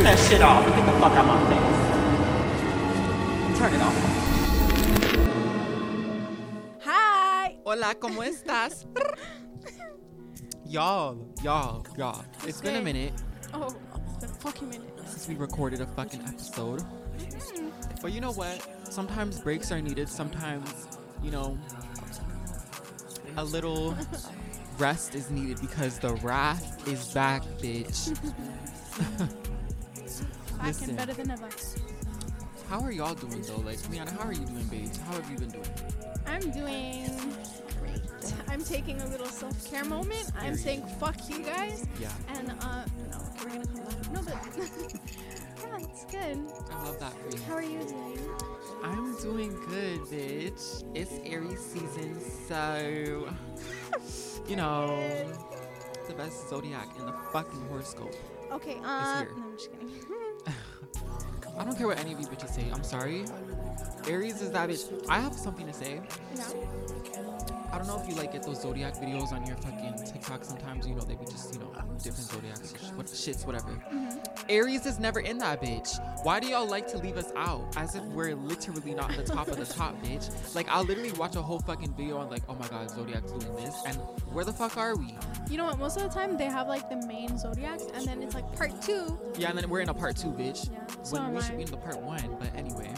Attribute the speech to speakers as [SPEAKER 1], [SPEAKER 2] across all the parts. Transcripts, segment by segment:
[SPEAKER 1] Turn that shit off. Get the fuck out my face. Turn it off.
[SPEAKER 2] Hi.
[SPEAKER 3] Hola, ¿cómo estás? y'all, y'all, y'all. It's been a minute
[SPEAKER 2] Oh, it's been a fucking minute.
[SPEAKER 3] since we recorded a fucking episode. Hmm. But you know what? Sometimes breaks are needed. Sometimes, you know, a little rest is needed because the wrath is back, bitch.
[SPEAKER 2] Back
[SPEAKER 3] Listen.
[SPEAKER 2] and better than ever.
[SPEAKER 3] How are y'all doing though? Like, Liana, how are you doing, babes? How have you been doing?
[SPEAKER 2] I'm doing great. I'm taking a little self-care moment. I'm saying fuck you guys.
[SPEAKER 3] Yeah,
[SPEAKER 2] And uh, no, we're gonna come back. No, but yeah, it's good.
[SPEAKER 3] I love that for you.
[SPEAKER 2] How are you doing?
[SPEAKER 3] I'm doing good, bitch. It's Aries season, so you know the best zodiac in the fucking horoscope.
[SPEAKER 2] Okay. Uh, no, I'm just kidding.
[SPEAKER 3] I don't care what any of you bitches say. I'm sorry. Aries is that bitch. I have something to say.
[SPEAKER 2] yeah.
[SPEAKER 3] I don't know if you like get those zodiac videos on your fucking TikTok. Sometimes you know they be just you know different zodiacs, what shits, whatever.
[SPEAKER 2] Mm-hmm.
[SPEAKER 3] Aries is never in that bitch. Why do y'all like to leave us out as if we're literally not the top of the top, bitch? Like I'll literally watch a whole fucking video on like, oh my god, Zodiac's doing this, and where the fuck are we?
[SPEAKER 2] You know what? Most of the time they have like the main zodiacs, and then it's like part two.
[SPEAKER 3] Yeah, and then we're in a part two, bitch.
[SPEAKER 2] Yeah. So
[SPEAKER 3] when we should be in the part one, but anyway.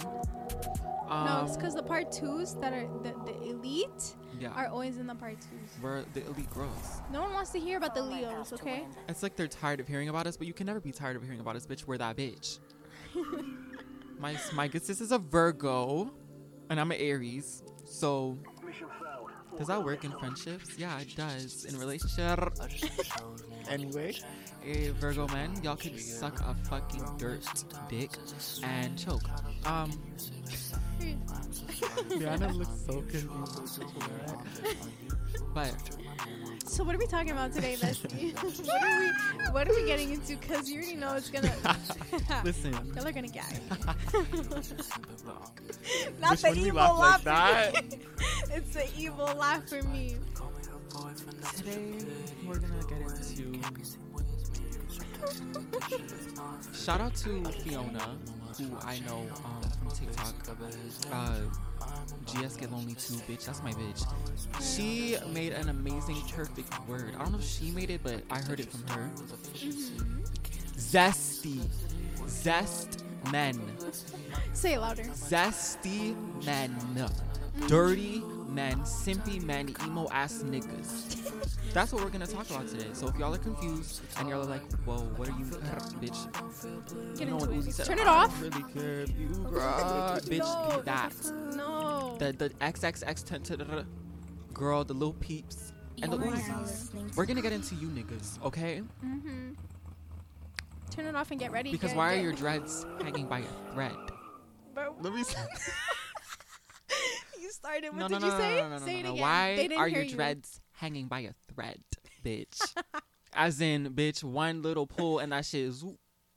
[SPEAKER 3] Um,
[SPEAKER 2] no, it's because the part twos that are the, the elite
[SPEAKER 3] yeah,
[SPEAKER 2] are always in the part twos.
[SPEAKER 3] we're the elite girls.
[SPEAKER 2] No one wants to hear about the Leos, okay?
[SPEAKER 3] It's like they're tired of hearing about us, but you can never be tired of hearing about us, bitch. We're that bitch. my my good sis is a Virgo, and I'm an Aries. So does that work in friendships? Yeah, it does. In relationship. anyway, a Virgo man, y'all could suck a fucking dirt dick and choke. Um. Rihanna looks so confused. But
[SPEAKER 2] So what are we talking about today, Bestie? what are we what are we getting into? Cause you already know it's gonna
[SPEAKER 3] listen.
[SPEAKER 2] Y'all are gonna gag.
[SPEAKER 3] Which
[SPEAKER 2] Not the
[SPEAKER 3] when we
[SPEAKER 2] evil
[SPEAKER 3] laugh
[SPEAKER 2] laugh.
[SPEAKER 3] like
[SPEAKER 2] for me. it's the evil laugh for me.
[SPEAKER 3] Today we're gonna get into. Shout out to Fiona, who I know um, from TikTok. Uh, GS Get Lonely too, bitch. That's my bitch. She made an amazing, perfect word. I don't know if she made it, but I heard it from her. Zesty, zest men,
[SPEAKER 2] Say it louder.
[SPEAKER 3] zesty men, dirty men, simpy men, emo ass niggas. That's what we're gonna talk about today. So if y'all are confused and y'all are like, "Whoa, what are you, bitch?"
[SPEAKER 2] Get
[SPEAKER 3] you know
[SPEAKER 2] into
[SPEAKER 3] when
[SPEAKER 2] it.
[SPEAKER 3] Uzi said,
[SPEAKER 2] Turn it off.
[SPEAKER 3] Really care if you, bitch,
[SPEAKER 2] no,
[SPEAKER 3] that.
[SPEAKER 2] No.
[SPEAKER 3] The the XXX ten to the girl, the Lil Peeps, and the Uzis. We're gonna get into you niggas, okay?
[SPEAKER 2] mm-hmm. Turn it off and get ready.
[SPEAKER 3] Because why are your dreads hanging by a thread?
[SPEAKER 2] Bro,
[SPEAKER 3] Let me.
[SPEAKER 2] you started. What
[SPEAKER 3] no,
[SPEAKER 2] did
[SPEAKER 3] no,
[SPEAKER 2] you
[SPEAKER 3] no,
[SPEAKER 2] say?
[SPEAKER 3] no, no, no,
[SPEAKER 2] say
[SPEAKER 3] no,
[SPEAKER 2] it
[SPEAKER 3] no.
[SPEAKER 2] again.
[SPEAKER 3] Why
[SPEAKER 2] They didn't
[SPEAKER 3] are
[SPEAKER 2] hear
[SPEAKER 3] your
[SPEAKER 2] you.
[SPEAKER 3] dreads hanging by a thread, bitch? As in, bitch, one little pull and that shit is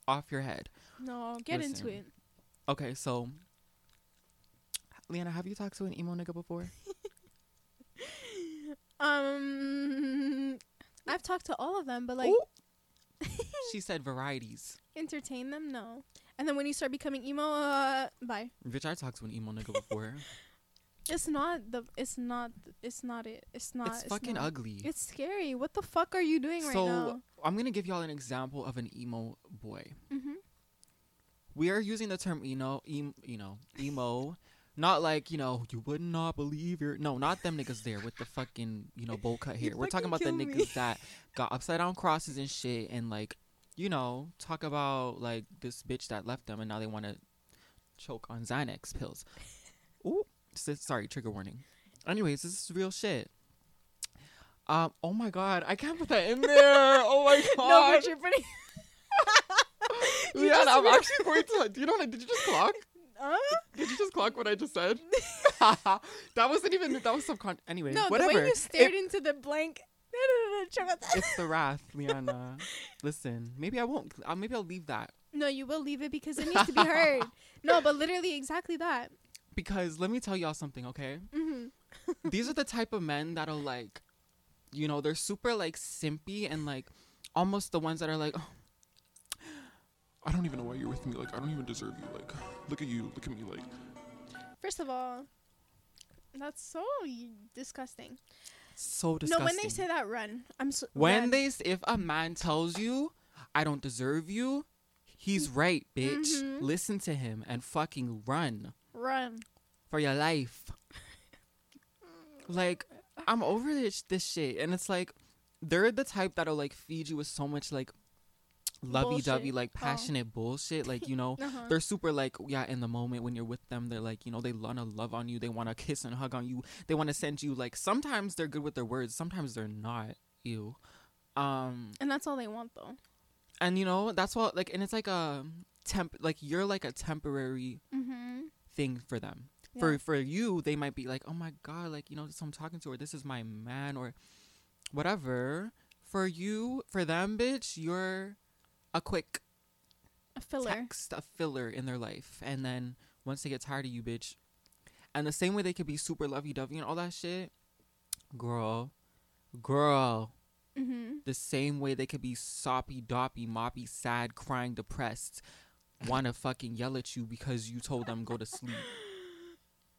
[SPEAKER 3] off your head.
[SPEAKER 2] No, get into it.
[SPEAKER 3] Okay, so, Liana, have you talked to an emo nigga before?
[SPEAKER 2] Um, I've talked to all of them, but like
[SPEAKER 3] she said varieties.
[SPEAKER 2] entertain them, no. And then when you start becoming emo, uh, bye.
[SPEAKER 3] Bitch, I talked to an emo nigga before.
[SPEAKER 2] It's not the. It's not. It's not it. It's not.
[SPEAKER 3] it's fucking
[SPEAKER 2] not.
[SPEAKER 3] ugly.
[SPEAKER 2] It's scary. What the fuck are you doing right now? so.
[SPEAKER 3] I'm gonna give y'all an example of an emo boy.
[SPEAKER 2] Mm-hmm.
[SPEAKER 3] we are using the term emo, em, you know, emo, not like you know you would not believe your no, not them niggas there with the fucking you know bowl cut hair. We're talking about the
[SPEAKER 2] kill
[SPEAKER 3] niggas that got upside down crosses and shit, and like you know talk about like this bitch that left them and now they want to choke on Xanax pills. Sorry, trigger warning. Anyways, this is real shit. Um. Oh my god, I can't put that in there. Oh my god.
[SPEAKER 2] No, but you're pretty. You
[SPEAKER 3] Yeah, I'm actually going to. Do you know what? I- Did you just clock?
[SPEAKER 2] Huh?
[SPEAKER 3] Did you just clock what I just said? that wasn't even. That was subconscious. Anyway,
[SPEAKER 2] No,
[SPEAKER 3] whatever.
[SPEAKER 2] the way you stared
[SPEAKER 3] It-
[SPEAKER 2] into the blank.
[SPEAKER 3] it's the wrath, Liana. Listen, maybe I won't. Uh, maybe I'll leave that
[SPEAKER 2] no, you will leave it because it needs to be heard. no, but literally exactly that.
[SPEAKER 3] Because let me tell y'all something, okay?
[SPEAKER 2] hmm
[SPEAKER 3] These are the type of men that'll like, you know, they're super like simpy and like almost the ones that are like, oh,
[SPEAKER 4] I don't even know why you're with me. Like, I don't even deserve you. Like, look at you. Look at me. Like,
[SPEAKER 2] First of all, that's so disgusting.
[SPEAKER 3] So disgusting.
[SPEAKER 2] No, when they say that, run. I'm so
[SPEAKER 3] when
[SPEAKER 2] run.
[SPEAKER 3] they if a man tells you I don't deserve you, he's right, bitch.
[SPEAKER 2] Mhm.
[SPEAKER 3] Listen to him and fucking run
[SPEAKER 2] run.
[SPEAKER 3] for your life. like I'm over this this shit, and it's like they're the type that'll like feed you with so much like lovey-dovey, like
[SPEAKER 2] Oh.
[SPEAKER 3] passionate bullshit. Like you know,
[SPEAKER 2] Uh-huh.
[SPEAKER 3] they're super like yeah in the moment when you're with them they're like you know they wanna love on you they wanna kiss and hug on you they wanna send you like sometimes they're good with their words sometimes they're not you um
[SPEAKER 2] And that's all they want, though.
[SPEAKER 3] and you know that's what like and it's like a temp like you're like a temporary
[SPEAKER 2] Mm-hmm.
[SPEAKER 3] Thing for them
[SPEAKER 2] Yeah.
[SPEAKER 3] for for you they might be like oh my god like you know this I'm talking to or this is my man or whatever for you for them bitch you're a quick
[SPEAKER 2] A filler.
[SPEAKER 3] text a filler in their life and then once they get tired of you bitch and the same way they could be super lovey-dovey and all that shit girl girl
[SPEAKER 2] Mm-hmm.
[SPEAKER 3] the same way they could be soppy doppy moppy sad crying depressed want to fucking yell at you because you told them go to sleep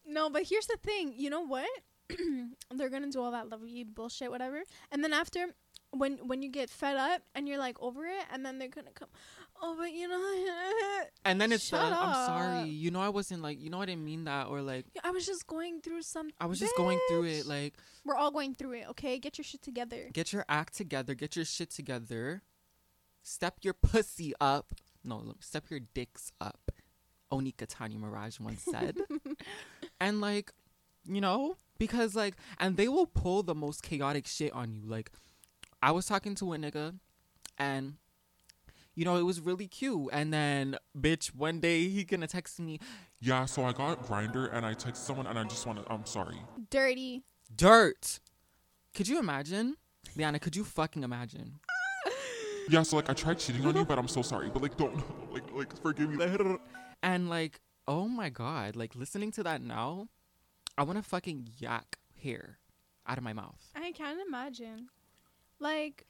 [SPEAKER 2] No, but here's the thing. You know what? They're gonna do all that lovely bullshit, whatever. And then after, when when you get fed up and you're like over it, and then they're gonna come. Oh, but you know,
[SPEAKER 3] and then it's the, i'm sorry you know i wasn't like you know i didn't mean that or like
[SPEAKER 2] I was just going through something.
[SPEAKER 3] i was just going through it like
[SPEAKER 2] We're all going through it. Okay, get your shit together.
[SPEAKER 3] get your act together, get your shit together, step your pussy up. No, look, step your dicks up. Onika Tanya Maraj once said. and like, you know, because like, and they will pull the most chaotic shit on you. Like, I was talking to a nigga, and you know, it was really cute. And then, bitch, one day he gonna text me,
[SPEAKER 4] yeah. So I got Grindr and I texted someone and I just want to. I'm sorry.
[SPEAKER 2] Dirty.
[SPEAKER 3] dirt. Could you imagine? Liana, could you fucking imagine?
[SPEAKER 4] Yeah. So like I tried cheating on you, uh-huh. but I'm so sorry. But like don't like like forgive me.
[SPEAKER 3] And like, oh my god, like listening to that now, I want to fucking yak hair out of my mouth.
[SPEAKER 2] I can't imagine. Like,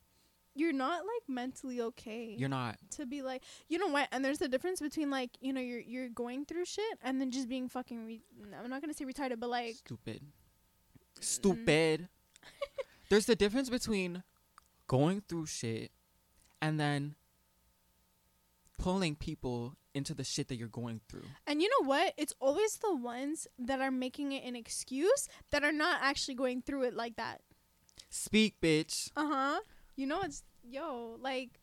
[SPEAKER 2] you're not like mentally okay.
[SPEAKER 3] You're not.
[SPEAKER 2] to be like, you know what? And there's a difference between like, you know, you're you're going through shit and then just being fucking. Re- I'm not gonna say retarded, but like,
[SPEAKER 3] stupid. Mm-hmm. Stupid. There's the difference between going through shit and then pulling people into the shit that you're going through.
[SPEAKER 2] and you know what? It's always the ones that are making it an excuse that are not actually going through it like that.
[SPEAKER 3] Speak, bitch.
[SPEAKER 2] Uh huh. You know, it's yo like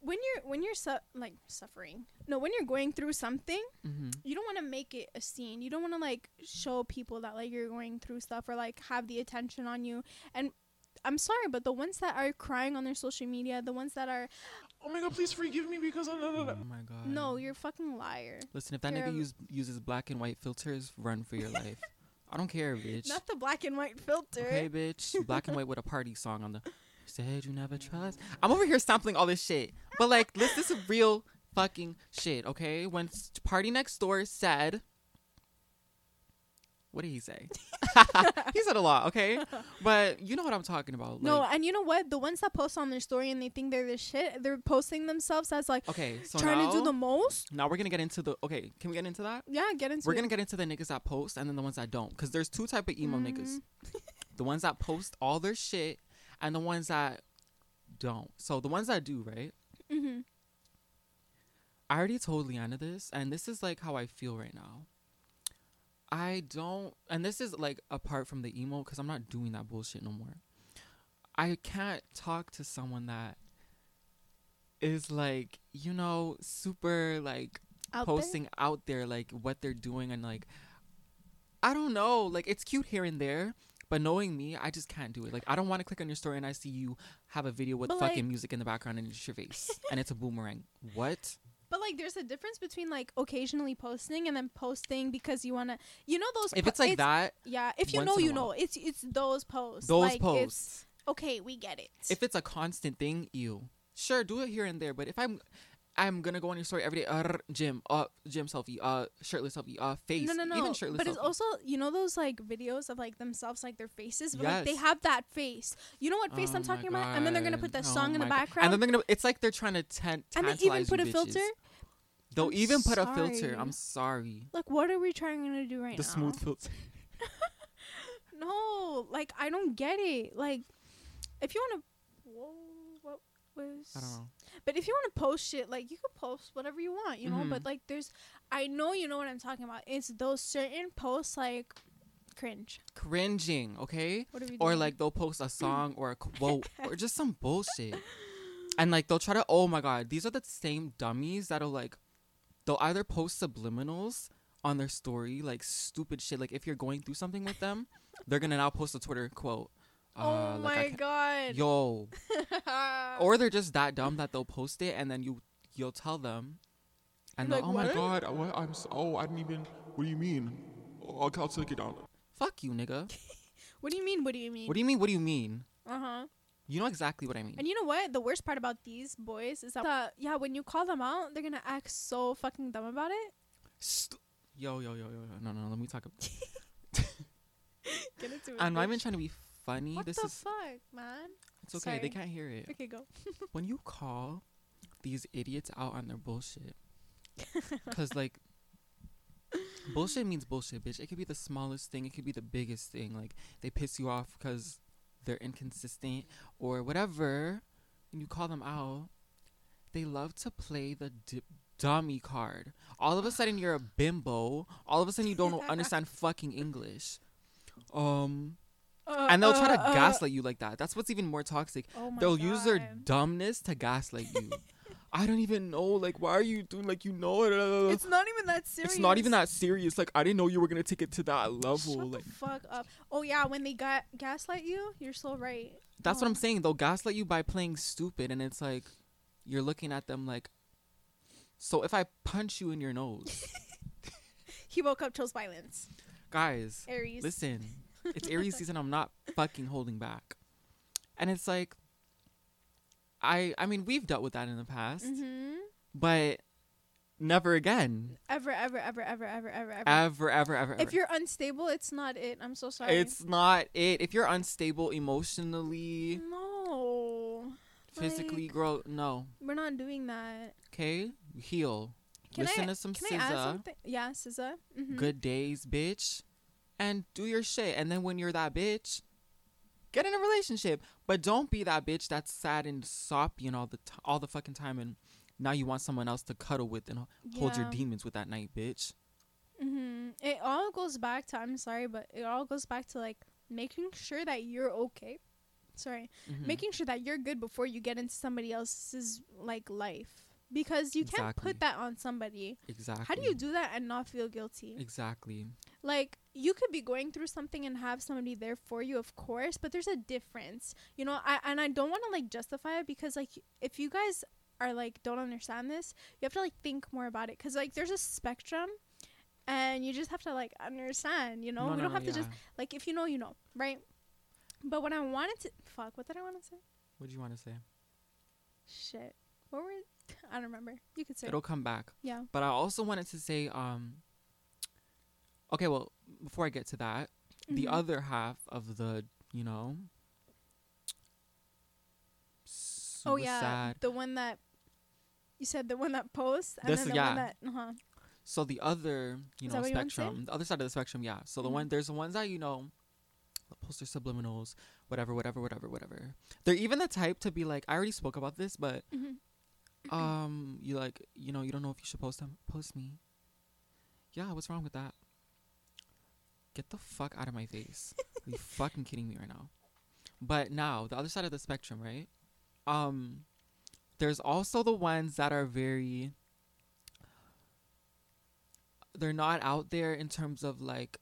[SPEAKER 2] when you're when you're su- like suffering. No, when you're going through something,
[SPEAKER 3] hmm
[SPEAKER 2] you don't want to make it a scene. You don't want to like show people that like you're going through stuff or like have the attention on you. And I'm sorry, but the ones that are crying on their social media, the ones that are
[SPEAKER 4] Oh my god, please forgive me because I'm.
[SPEAKER 3] Oh my god.
[SPEAKER 2] no, you're a fucking liar.
[SPEAKER 3] Listen, if that
[SPEAKER 2] you're
[SPEAKER 3] nigga use, uses black and white filters, run for your life. I don't care, bitch.
[SPEAKER 2] Not the black and white filter.
[SPEAKER 3] Okay, bitch. Black and white with a party song on the. Said you never trust. I'm over here sampling all this shit, but like, this, this is real fucking shit. Okay, when PartyNextDoor said, what did he say? he said a lot. Okay, but you know what I'm talking about.
[SPEAKER 2] no,
[SPEAKER 3] like-
[SPEAKER 2] and you know what? The ones that post on their story and they think they're the shit, they're posting themselves as like
[SPEAKER 3] Okay, so
[SPEAKER 2] trying
[SPEAKER 3] now,
[SPEAKER 2] to do the most.
[SPEAKER 3] now we're gonna get into the. Okay, can we get into that?
[SPEAKER 2] Yeah, get into
[SPEAKER 3] We're
[SPEAKER 2] it.
[SPEAKER 3] gonna get into the niggas that post and then the ones that don't, because there's two type of emo niggas.
[SPEAKER 2] Mm-hmm.
[SPEAKER 3] The ones that post all their shit and the ones that don't. So the ones that do, right?
[SPEAKER 2] Mhm.
[SPEAKER 3] I already told Liana this, and this is like how I feel right now. I don't, and this is like apart from the emo, because I'm not doing that bullshit no more. I can't talk to someone that is like, you know, super like
[SPEAKER 2] Out there?
[SPEAKER 3] posting out there like what they're doing and like I don't know, like it's cute here and there, but knowing me, I just can't do it. Like I don't want to click on your story and I see you have a video with
[SPEAKER 2] But,
[SPEAKER 3] fucking
[SPEAKER 2] like-
[SPEAKER 3] music in the background and it's your face and it's a boomerang. What?
[SPEAKER 2] Like, there's a difference between like occasionally posting and then posting because you wanna, you know, those.
[SPEAKER 3] If
[SPEAKER 2] po-
[SPEAKER 3] it's like that,
[SPEAKER 2] yeah. If you know, you know. It's it's those posts.
[SPEAKER 3] those
[SPEAKER 2] like, It's,
[SPEAKER 3] posts.
[SPEAKER 2] okay, we get it.
[SPEAKER 3] If it's a constant thing, you sure do it here and there. But if I'm I'm gonna go on your story every day. Uh, gym, uh, gym selfie, uh, shirtless selfie, uh, face,
[SPEAKER 2] No, no, no.
[SPEAKER 3] even shirtless.
[SPEAKER 2] but it's
[SPEAKER 3] selfie.
[SPEAKER 2] also you know those like videos of like themselves, like their faces, but like they have that face. You know what face
[SPEAKER 3] Oh
[SPEAKER 2] I'm talking about? And then they're gonna put that
[SPEAKER 3] Oh
[SPEAKER 2] song in the
[SPEAKER 3] God.
[SPEAKER 2] background.
[SPEAKER 3] And then they're gonna. It's like they're trying to ten-
[SPEAKER 2] and they even put a
[SPEAKER 3] bitches.
[SPEAKER 2] filter.
[SPEAKER 3] They'll
[SPEAKER 2] I'm
[SPEAKER 3] even put a filter. I'm sorry.
[SPEAKER 2] Like, what are we trying to do right
[SPEAKER 3] The
[SPEAKER 2] now?
[SPEAKER 3] The smooth filter.
[SPEAKER 2] No, like I don't get it. Like, if you want to, whoa, what was?
[SPEAKER 3] I don't know.
[SPEAKER 2] But if you want to post shit, like you could post whatever you want, you know.
[SPEAKER 3] Mhm.
[SPEAKER 2] But like, there's, I know you know what I'm talking about. It's those certain posts like cringe.
[SPEAKER 3] Cringing, okay?
[SPEAKER 2] What are we doing?
[SPEAKER 3] Or like they'll post a song or a quote or just some bullshit. And like they'll try to oh my god, these are the same dummies that'll like they'll either post subliminals on their story, like stupid shit. Like if you're going through something with them, they're gonna now post a Twitter quote. Uh,
[SPEAKER 2] oh
[SPEAKER 3] like,
[SPEAKER 2] my god.
[SPEAKER 3] Yo. Or they're just that dumb that they'll post it and then you you'll tell them. And
[SPEAKER 2] You're like,
[SPEAKER 3] oh my
[SPEAKER 4] Oh my
[SPEAKER 3] god,
[SPEAKER 4] god, what? I'm so, oh, I didn't even. What do you mean? Oh, I'll, I'll take it down.
[SPEAKER 3] fuck you, nigga.
[SPEAKER 2] what do you mean? What do you mean?
[SPEAKER 3] What do you mean? What do you mean?
[SPEAKER 2] uh huh.
[SPEAKER 3] You know exactly what I mean.
[SPEAKER 2] And you know what? The worst part about these boys is that uh, yeah, when you call them out, they're gonna act so fucking dumb about it.
[SPEAKER 3] St- yo, yo, yo, yo, yo. No, no, no. Let me talk. About-
[SPEAKER 2] Get into it.
[SPEAKER 3] I'm not even trying to be funny.
[SPEAKER 2] What
[SPEAKER 3] this
[SPEAKER 2] the
[SPEAKER 3] is
[SPEAKER 2] fuck, man?
[SPEAKER 3] it's okay. They can't hear it.
[SPEAKER 2] Okay, go.
[SPEAKER 3] When you call these idiots out on their bullshit, because like bullshit means bullshit, bitch. It could be the smallest thing. It could be the biggest thing. Like they piss you off because they're inconsistent or whatever. And you call them out. They love to play the d- dummy card. All of a sudden you're a bimbo. All of a sudden you don't understand fucking English. Um, and they'll try to
[SPEAKER 2] Uh, uh, uh,
[SPEAKER 3] gaslight you like that. That's what's even more toxic.
[SPEAKER 2] Oh
[SPEAKER 3] They'll use their dumbness to gaslight you. I don't even know. Like, why are you doing like you know it? uh,
[SPEAKER 2] It's not even that serious.
[SPEAKER 3] It's not even that serious. Like, I didn't know you were gonna take it to that level.
[SPEAKER 2] Shut
[SPEAKER 3] like,
[SPEAKER 2] the fuck up. Oh yeah, when they got gaslight you, you're so right.
[SPEAKER 3] that's what
[SPEAKER 2] Oh.
[SPEAKER 3] I'm saying. They'll gaslight you by playing stupid, and it's like you're looking at them like. So if I punch you in your nose,
[SPEAKER 2] He woke up chose violence.
[SPEAKER 3] guys,
[SPEAKER 2] Aries.
[SPEAKER 3] listen, it's Aries season. I'm not fucking holding back, and it's like. I I mean we've dealt with that in the past,
[SPEAKER 2] Mm-hmm.
[SPEAKER 3] but never again.
[SPEAKER 2] Ever, ever, ever, ever, ever, ever, ever.
[SPEAKER 3] Ever, ever, ever.
[SPEAKER 2] If you're unstable, it's not it. I'm so sorry.
[SPEAKER 3] It's not it. If you're unstable emotionally,
[SPEAKER 2] no.
[SPEAKER 3] physically,
[SPEAKER 2] Like,
[SPEAKER 3] girl, no.
[SPEAKER 2] We're not doing that.
[SPEAKER 3] Okay, heal.
[SPEAKER 2] Can
[SPEAKER 3] Listen
[SPEAKER 2] I,
[SPEAKER 3] to some
[SPEAKER 2] can I add something? Yeah, SZA. Mm-hmm.
[SPEAKER 3] Good days, bitch, and do your shit. And then when you're that bitch, get in a relationship. But don't be that bitch that's sad and soppy and all the t- all the fucking time, and now you want someone else to cuddle with and hold your demons with that night, bitch.
[SPEAKER 2] Mm-hmm. It all goes back to I'm sorry, but it all goes back to like making sure that you're okay. Sorry,
[SPEAKER 3] Mhm.
[SPEAKER 2] making sure that you're good before you get into somebody else's like life because you can't put that on somebody.
[SPEAKER 3] exactly.
[SPEAKER 2] How do you do that and not feel guilty?
[SPEAKER 3] exactly?
[SPEAKER 2] like you could be going through something and have somebody there for you of course but there's a difference you know i and i don't want to like justify it because like if you guys are like don't understand this you have to like think more about it because like there's a spectrum and you just have to like understand you know?
[SPEAKER 3] No,
[SPEAKER 2] we
[SPEAKER 3] no,
[SPEAKER 2] don't
[SPEAKER 3] no,
[SPEAKER 2] have to just like if you know you know right? But what i wanted to fuck what did i want to say?
[SPEAKER 3] What do you want to say?
[SPEAKER 2] shit. What were i don't remember. You could say
[SPEAKER 3] It'll come back.
[SPEAKER 2] yeah.
[SPEAKER 3] But I also wanted to say, um, okay, well, before I get to that, the
[SPEAKER 2] Mhm.
[SPEAKER 3] other half of the, you know,
[SPEAKER 2] oh yeah the one that you said the one that posts and
[SPEAKER 3] This-
[SPEAKER 2] then the
[SPEAKER 3] yeah.
[SPEAKER 2] one that uh-huh
[SPEAKER 3] So the other, you
[SPEAKER 2] Is
[SPEAKER 3] know,
[SPEAKER 2] what you
[SPEAKER 3] spectrum, the other side of the spectrum, yeah. So the
[SPEAKER 2] Mhm.
[SPEAKER 3] one, there's the ones that you know, post their subliminals, whatever, whatever, whatever, whatever. They're even the type to be like, I already spoke about this, but
[SPEAKER 2] mm-hmm.
[SPEAKER 3] um, you like, you know, you don't know if you should post them. Post me. Yeah, what's wrong with that? Get the fuck out of my face. Are you fucking kidding me right now? But now, the other side of the spectrum, right? Um, there's also the ones that are very. They're not out there in terms of like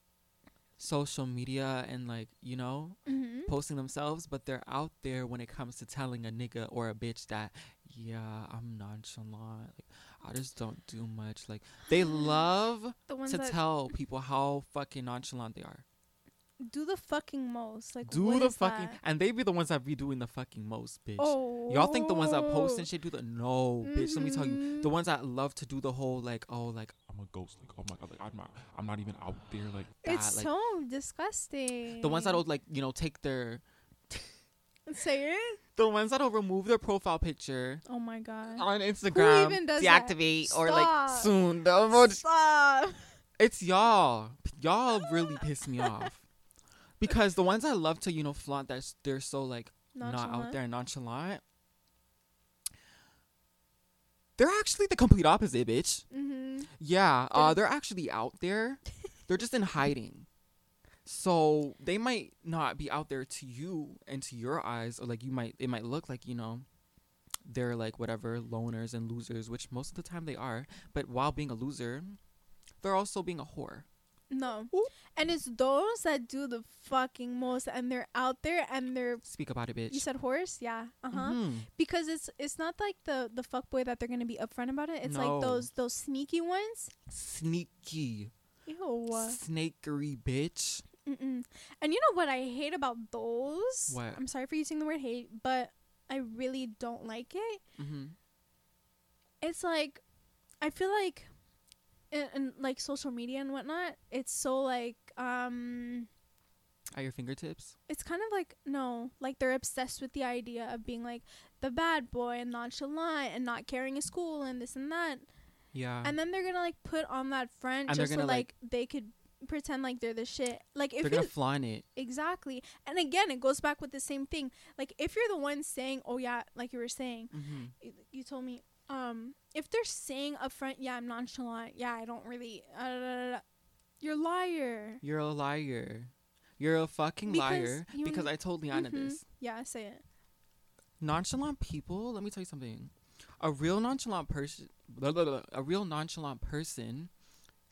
[SPEAKER 3] social media and like, you know,
[SPEAKER 2] Mm-hmm.
[SPEAKER 3] posting themselves, but they're out there when it comes to telling a nigga or a bitch that, yeah, I'm nonchalant. Like, I just don't do much. Like, they love
[SPEAKER 2] The ones
[SPEAKER 3] to
[SPEAKER 2] that
[SPEAKER 3] tell people how fucking nonchalant they are.
[SPEAKER 2] do the fucking most. Like
[SPEAKER 3] do the fucking
[SPEAKER 2] that?
[SPEAKER 3] and they be the ones that be doing the fucking most, bitch.
[SPEAKER 2] Oh,
[SPEAKER 3] Y'all think the ones that post and shit do the no, bitch. Let me tell you, the
[SPEAKER 2] Mhm.
[SPEAKER 3] ones that love to do the whole like, oh, like
[SPEAKER 4] I'm a ghost. Like, oh my god, like I'm not, I'm not even out there. Like,
[SPEAKER 3] that,
[SPEAKER 2] It's
[SPEAKER 3] like
[SPEAKER 2] so disgusting.
[SPEAKER 3] the ones that'll like, you know, take their
[SPEAKER 2] say it.
[SPEAKER 3] the ones that'll remove their profile picture
[SPEAKER 2] Oh my god.
[SPEAKER 3] on Instagram, Who
[SPEAKER 2] even does that?
[SPEAKER 3] deactivate or like
[SPEAKER 2] Stop.
[SPEAKER 3] soon. The emoji.
[SPEAKER 2] Stop.
[SPEAKER 3] It's y'all. Y'all really piss me off. Because the ones I love to, you know, flaunt that they're so like not out there and nonchalant. They're actually the complete opposite, bitch.
[SPEAKER 2] Mm-hmm.
[SPEAKER 3] Yeah, uh,
[SPEAKER 2] they're
[SPEAKER 3] actually out there. they're just in hiding. So they might not be out there to you and to your eyes, or like you might, it might look like you know, they're like whatever loners and losers, which most of the time they are. But while being a loser, they're also being a whore.
[SPEAKER 2] No.
[SPEAKER 3] Ooh.
[SPEAKER 2] And it's those that do the fucking most, and they're out there, and they're.
[SPEAKER 3] Speak about it, bitch.
[SPEAKER 2] You said horse, yeah, uh huh.
[SPEAKER 3] Mhm.
[SPEAKER 2] Because it's it's not like the the fuck boy that they're gonna be upfront about it. It's
[SPEAKER 3] No.
[SPEAKER 2] like those those sneaky ones.
[SPEAKER 3] Sneaky,
[SPEAKER 2] Ew.
[SPEAKER 3] snakery bitch.
[SPEAKER 2] Mm-mm. And you know what I hate about those?
[SPEAKER 3] What?
[SPEAKER 2] I'm sorry for using the word hate, but I really don't like it.
[SPEAKER 3] Mm-hmm.
[SPEAKER 2] It's like, I feel like, in, in like social media and whatnot, it's so like um.
[SPEAKER 3] At your fingertips.
[SPEAKER 2] it's kind of like no, like they're obsessed with the idea of being like the bad boy and nonchalant and not caring at school and this and that.
[SPEAKER 3] Yeah.
[SPEAKER 2] And then they're gonna like put on that front
[SPEAKER 3] And
[SPEAKER 2] just so like,
[SPEAKER 3] like-
[SPEAKER 2] they could pretend like they're the shit. Like if
[SPEAKER 3] they're
[SPEAKER 2] you're
[SPEAKER 3] gonna flaunt it.
[SPEAKER 2] exactly, and again it goes back with the same thing. Like if you're the one saying, "Oh yeah," like you were saying,
[SPEAKER 3] Mm-hmm.
[SPEAKER 2] you, you told me, um, if they're saying up front, "Yeah, I'm nonchalant," yeah, I don't really, uh, da, da, da, da," you're a liar.
[SPEAKER 3] You're a liar. You're a fucking
[SPEAKER 2] Because
[SPEAKER 3] liar. Because
[SPEAKER 2] kn-
[SPEAKER 3] I told Liana
[SPEAKER 2] Mhm.
[SPEAKER 3] this.
[SPEAKER 2] Yeah, say it.
[SPEAKER 3] Nonchalant people. Let me tell you something. A real nonchalant person. A real nonchalant person.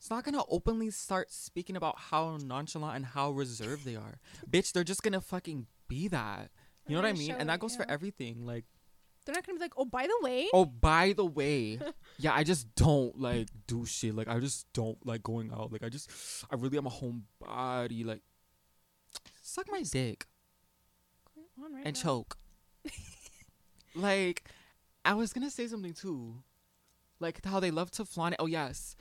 [SPEAKER 3] It's not gonna openly start speaking about how nonchalant and how reserved they are. Bitch, they're just gonna fucking be that. You know what I mean? And that goes for everything. Like,
[SPEAKER 2] They're not gonna be like, "Oh, by the way."
[SPEAKER 3] oh, by the way, yeah, I just don't like do shit. Like, I just don't like going out. Like, I just, I really am a homebody. Like, suck my dick.
[SPEAKER 2] right
[SPEAKER 3] and
[SPEAKER 2] now.
[SPEAKER 3] choke. like, I was gonna say something too, like how they love to flaunt it. Oh yes,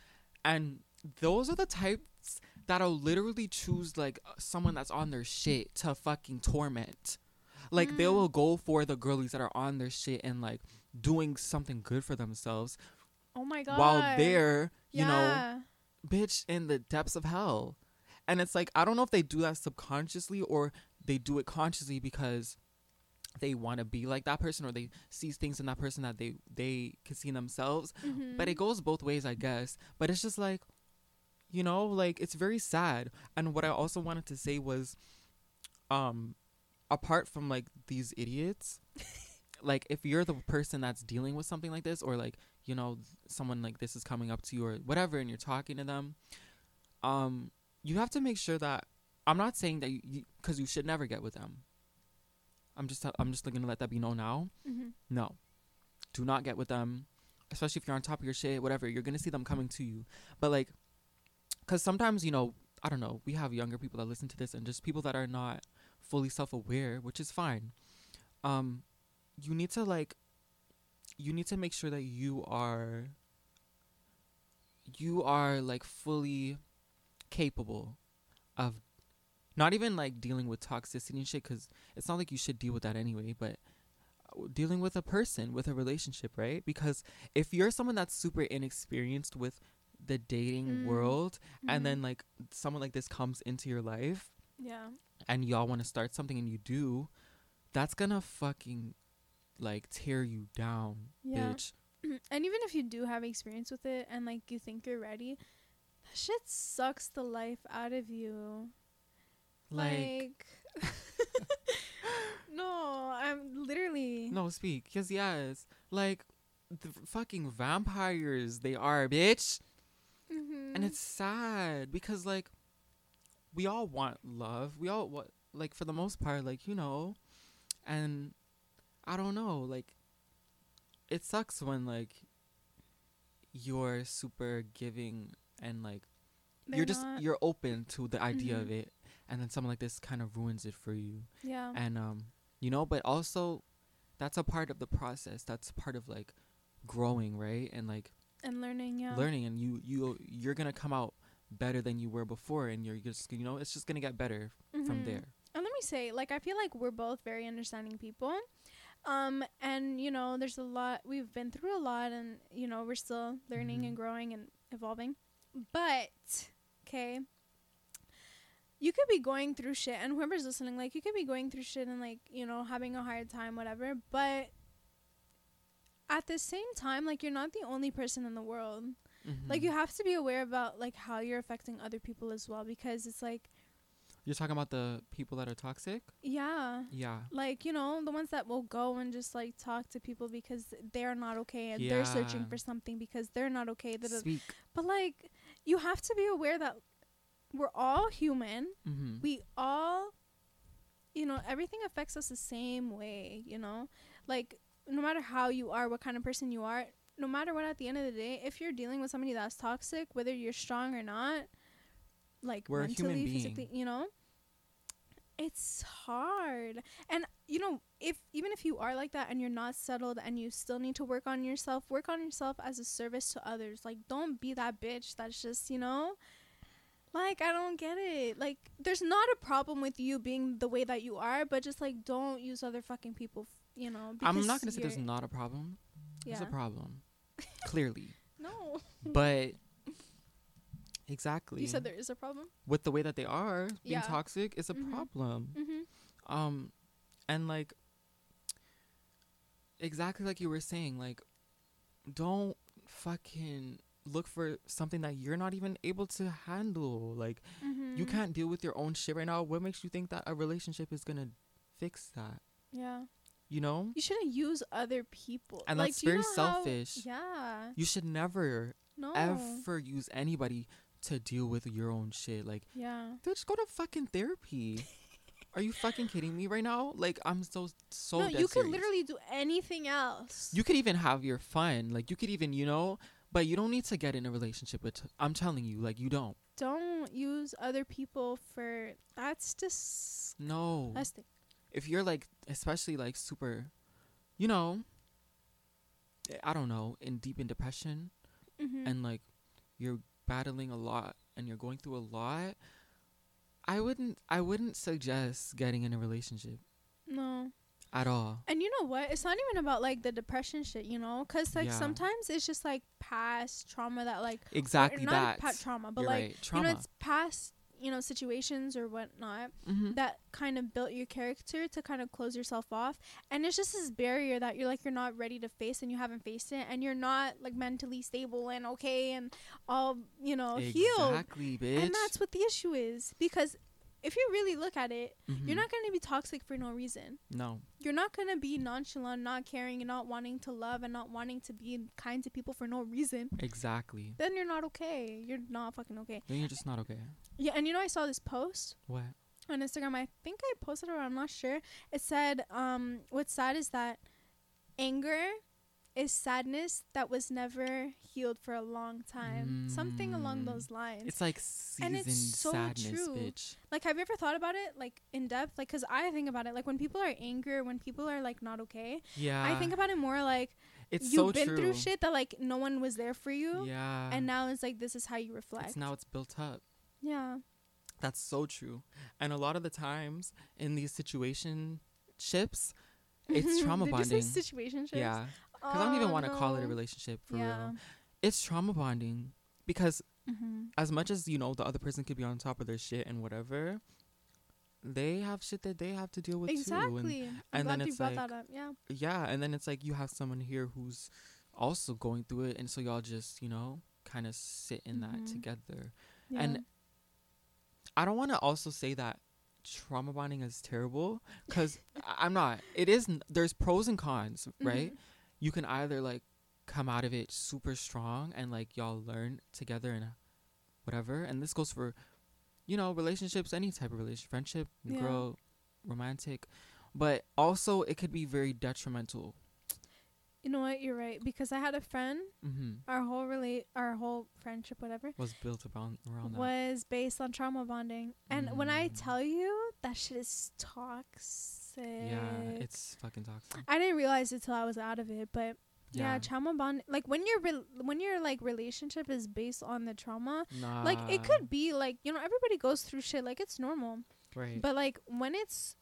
[SPEAKER 3] and those are the types that'll literally choose like uh, someone that's on their shit to fucking torment. Like they
[SPEAKER 2] Mm.
[SPEAKER 3] will go for the girlies that are on their shit and like doing something good for themselves
[SPEAKER 2] Oh my god.
[SPEAKER 3] while they're you know bitch in the depths of hell. And it's like I don't know if they do that subconsciously or they do it consciously because they want to be like that person or they see things in that person that they they can see in themselves.
[SPEAKER 2] Mhm.
[SPEAKER 3] But it goes both ways, I guess. But it's just like you know, like it's very sad. And what I also wanted to say was um apart from like these idiots like if you're the person that's dealing with something like this or like you know someone like this is coming up to you or whatever and you're talking to them um you have to make sure that i'm not saying that you because you, should never get with them. I'm just i'm just gonna let that be known now.
[SPEAKER 2] Mhm.
[SPEAKER 3] no. Do not get with them especially if you're on top of your shit whatever. You're gonna see them coming to you. But like because sometimes you know i don't know we have younger people that listen to this and just people that are not fully self-aware which is fine. Um you need to like you need to make sure that you are you are like fully capable of not even like dealing with toxicity and shit because it's not like you should deal with that anyway but uh, dealing with a person with a relationship right? Because if you're someone that's super inexperienced with the dating
[SPEAKER 2] Mm.
[SPEAKER 3] world and
[SPEAKER 2] Mhm.
[SPEAKER 3] then like someone like this comes into your life
[SPEAKER 2] yeah.
[SPEAKER 3] and y'all want to start something and you do, that's gonna fucking like tear you down,
[SPEAKER 2] Yeah.
[SPEAKER 3] bitch.
[SPEAKER 2] and even if you do have experience with it and like you think you're ready, that shit sucks the life out of you.
[SPEAKER 3] Like,
[SPEAKER 2] Like, no, I'm literally.
[SPEAKER 3] no, speak, cause yes, like the fucking vampires they are, bitch,
[SPEAKER 2] Mhm.
[SPEAKER 3] and it's sad because like we all want love, we all what like for the most part, like you know, and I don't know, like it sucks when like you're super giving and like
[SPEAKER 2] They're
[SPEAKER 3] you're just you're open to the idea of
[SPEAKER 2] Mhm.
[SPEAKER 3] it and then someone like this kind of ruins it for you
[SPEAKER 2] Yeah.
[SPEAKER 3] and um you know but also that's a part of the process that's part of like growing right and like
[SPEAKER 2] And learning, yeah.
[SPEAKER 3] learning and you you you're gonna come out better than you were before and you're just you know it's just gonna get better from
[SPEAKER 2] Mhm.
[SPEAKER 3] there
[SPEAKER 2] And let me say, like, I feel like we're both very understanding people. Um, and you know, there's a lot we've been through a lot, and you know, we're still learning
[SPEAKER 3] Mhm.
[SPEAKER 2] and growing and evolving. But okay, you could be going through shit, and whoever's listening, like, you could be going through shit and like, you know, having a hard time, whatever. But at the same time, like, you're not the only person in the world. Like,
[SPEAKER 3] Mhm.
[SPEAKER 2] you have to be aware about like how you're affecting other people as well, because it's like,
[SPEAKER 3] you're talking about the people that are toxic
[SPEAKER 2] yeah.
[SPEAKER 3] yeah
[SPEAKER 2] like you know the ones that will go and just like talk to people because they're not okay and they're searching for something because they're not okay
[SPEAKER 3] speak
[SPEAKER 2] but like you have to be aware that we're all human
[SPEAKER 3] mm-hmm.
[SPEAKER 2] we all you know everything affects us the same way you know like no matter how you are what kind of person you are no matter what at the end of the day if you're dealing with somebody that's toxic whether you're strong or not like
[SPEAKER 3] We're
[SPEAKER 2] mentally physically you know it's hard. And you know if even if you are like that and you're not settled and you still need to work on yourself work on yourself as a service to others. Like don't be that bitch that's just you know like I don't get it. Like there's not a problem with you being the way that you are, but just like don't use other fucking people, you know.
[SPEAKER 3] i'm not gonna say there's not a problem
[SPEAKER 2] yeah.
[SPEAKER 3] there's a problem clearly
[SPEAKER 2] No.
[SPEAKER 3] but exactly
[SPEAKER 2] You said there is a problem.
[SPEAKER 3] with the way that they are being
[SPEAKER 2] Yeah.
[SPEAKER 3] toxic is a
[SPEAKER 2] Mhm.
[SPEAKER 3] problem
[SPEAKER 2] Mhm.
[SPEAKER 3] um and like exactly like you were saying like don't fucking look for something that you're not even able to handle like
[SPEAKER 2] Mhm.
[SPEAKER 3] you can't deal with your own shit right now what makes you think that a relationship is gonna fix that
[SPEAKER 2] Yeah.
[SPEAKER 3] You know
[SPEAKER 2] You shouldn't use other people.
[SPEAKER 3] And
[SPEAKER 2] like,
[SPEAKER 3] that's
[SPEAKER 2] do you
[SPEAKER 3] very
[SPEAKER 2] know how-
[SPEAKER 3] selfish.
[SPEAKER 2] yeah.
[SPEAKER 3] you should never
[SPEAKER 2] No.
[SPEAKER 3] ever use anybody to deal with your own shit like
[SPEAKER 2] Yeah.
[SPEAKER 3] just go to fucking therapy are you fucking kidding me right now like i'm so so
[SPEAKER 2] no, you could literally do anything else.
[SPEAKER 3] you could even have your fun like you could even you know but you don't need to get in a relationship with i'm telling you like you don't
[SPEAKER 2] don't use other people for that's just
[SPEAKER 3] no
[SPEAKER 2] disgusting.
[SPEAKER 3] If you're like especially like super you know i don't know in deep in depression
[SPEAKER 2] Mhm.
[SPEAKER 3] and like you're battling a lot and you're going through a lot i wouldn't i wouldn't suggest getting in a relationship
[SPEAKER 2] no.
[SPEAKER 3] at all
[SPEAKER 2] And you know what? It's not even about like the depression shit, you know? Because like
[SPEAKER 3] Yeah.
[SPEAKER 2] sometimes it's just like past trauma that like
[SPEAKER 3] exactly
[SPEAKER 2] not
[SPEAKER 3] that
[SPEAKER 2] past trauma, but
[SPEAKER 3] you're
[SPEAKER 2] like
[SPEAKER 3] right. trauma
[SPEAKER 2] you know it's past you know situations or whatnot
[SPEAKER 3] mm-hmm.
[SPEAKER 2] that kind of built your character to kind of close yourself off, and it's just this barrier that you're like you're not ready to face and you haven't faced it, and you're not like mentally stable and okay and all you know healed,
[SPEAKER 3] bitch
[SPEAKER 2] and that's what the issue is because. If you really look at it,
[SPEAKER 3] Mhm.
[SPEAKER 2] you're not going to be toxic for no reason
[SPEAKER 3] no
[SPEAKER 2] you're not gonna be nonchalant, not caring, and not wanting to love and not wanting to be kind to people for no reason.
[SPEAKER 3] exactly
[SPEAKER 2] Then you're not okay. You're not fucking okay.
[SPEAKER 3] then you're just not okay
[SPEAKER 2] Yeah, and you know I saw this post
[SPEAKER 3] what
[SPEAKER 2] on Instagram. I think I posted it. Or I'm not sure. It said, um, "What's sad is that anger is sadness that was never healed for a long time. Something along
[SPEAKER 3] Mm.
[SPEAKER 2] those lines.
[SPEAKER 3] It's like
[SPEAKER 2] And
[SPEAKER 3] seasoned
[SPEAKER 2] it's so
[SPEAKER 3] sadness,
[SPEAKER 2] true.
[SPEAKER 3] bitch.
[SPEAKER 2] like, have you ever thought about it, like in depth? Like, cause I think about it, like when people are angry, when people are like not okay.
[SPEAKER 3] Yeah.
[SPEAKER 2] I think about it more like
[SPEAKER 3] it's
[SPEAKER 2] you've
[SPEAKER 3] so
[SPEAKER 2] been
[SPEAKER 3] true.
[SPEAKER 2] through shit that like no one was there for you
[SPEAKER 3] Yeah.
[SPEAKER 2] and now it's like this is how you reflect
[SPEAKER 3] it's now it's built up.
[SPEAKER 2] yeah
[SPEAKER 3] That's so true. And a lot of the times in these situation ships, it's trauma
[SPEAKER 2] Did you say
[SPEAKER 3] bonding.
[SPEAKER 2] situation
[SPEAKER 3] Yeah. Because I don't even want to call it a relationship for
[SPEAKER 2] yeah
[SPEAKER 3] real. It's trauma bonding because
[SPEAKER 2] mm-hmm.
[SPEAKER 3] as much as you know the other person could be on top of their shit and whatever, they have shit that they have to deal with too. And
[SPEAKER 2] exactly
[SPEAKER 3] and then it's like-
[SPEAKER 2] that yeah
[SPEAKER 3] yeah, and then it's like you have someone here who's also going through it, and so y'all just you know kind of sit in that
[SPEAKER 2] Mhm.
[SPEAKER 3] together.
[SPEAKER 2] yeah
[SPEAKER 3] And I don't want to also say that trauma bonding is terrible because I'm not. It is. There's pros and cons, right?
[SPEAKER 2] Mhm.
[SPEAKER 3] You can either like come out of it super strong and like y'all learn together and whatever. And this goes for, you know, relationships, any type of relationship, friendship,
[SPEAKER 2] Yeah.
[SPEAKER 3] girl, romantic, but also it could be very detrimental.
[SPEAKER 2] You know what? You're right because I had a friend.
[SPEAKER 3] Mm-hmm.
[SPEAKER 2] Our whole relate, our whole friendship, whatever,
[SPEAKER 3] Was built around around that.
[SPEAKER 2] was based on trauma bonding. And when I
[SPEAKER 3] Mm.
[SPEAKER 2] tell you that shit is toxic.
[SPEAKER 3] Yeah, it's fucking toxic.
[SPEAKER 2] I didn't realize it till I was out of it, but yeah,
[SPEAKER 3] Yeah.
[SPEAKER 2] trauma bond. Like when your re- when your like relationship is based on the trauma,
[SPEAKER 3] Nah.
[SPEAKER 2] like it could be like you know everybody goes through shit. Like it's normal,
[SPEAKER 3] right.
[SPEAKER 2] but like when it's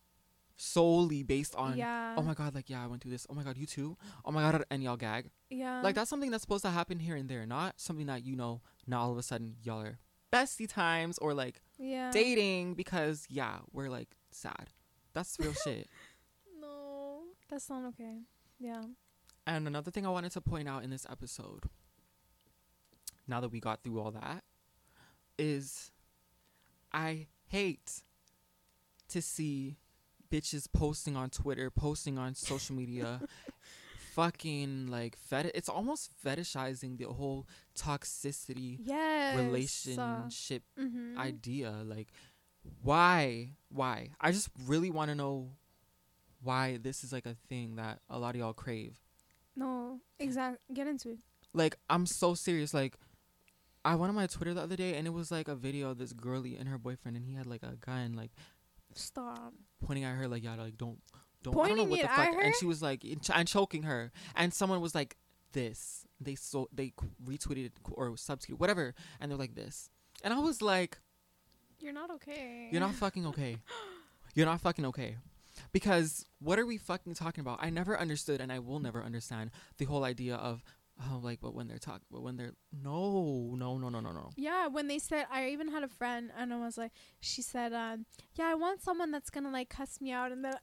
[SPEAKER 3] solely based on.
[SPEAKER 2] yeah,
[SPEAKER 3] Oh my god, like yeah, I went through this. Oh my god, you too. Oh my god, and y'all gag.
[SPEAKER 2] yeah,
[SPEAKER 3] Like that's something that's supposed to happen here and there, not something that you know. Now all of a sudden y'all are bestie times or like
[SPEAKER 2] yeah.
[SPEAKER 3] dating because yeah, we're like sad. That's real shit.
[SPEAKER 2] No, that's not okay. Yeah.
[SPEAKER 3] And another thing I wanted to point out in this episode, now that we got through all that, is I hate to see bitches posting on Twitter, posting on social media, fucking like fet- it's almost fetishizing the whole toxicity
[SPEAKER 2] Yes.
[SPEAKER 3] relationship
[SPEAKER 2] mm-hmm.
[SPEAKER 3] idea. Like, why? Why? I just really want to know why this is like a thing that a lot of y'all crave.
[SPEAKER 2] no, exactly. Get into it.
[SPEAKER 3] Like, I'm so serious. Like, I went on my Twitter the other day and it was like a video of this girlie and her boyfriend, and he had like a gun, like
[SPEAKER 2] Stop.
[SPEAKER 3] pointing at her, like, y'all, like don't, don't, I don't know
[SPEAKER 2] Pointing
[SPEAKER 3] what the
[SPEAKER 2] at
[SPEAKER 3] fuck.
[SPEAKER 2] her?
[SPEAKER 3] And she was like, and ch- and choking her, and someone was like, this. They so they retweeted or subtweeted whatever, and they're like this, and I was like.
[SPEAKER 2] You're not okay.
[SPEAKER 3] You're not fucking okay. You're not fucking okay. Because what are we fucking talking about? I never understood and I will never understand the whole idea of oh like but when they're talking but when they're no no no no no no.
[SPEAKER 2] Yeah, when they said, I even had a friend, and I was like, she said, um, yeah, I want someone that's gonna like cuss me out, and then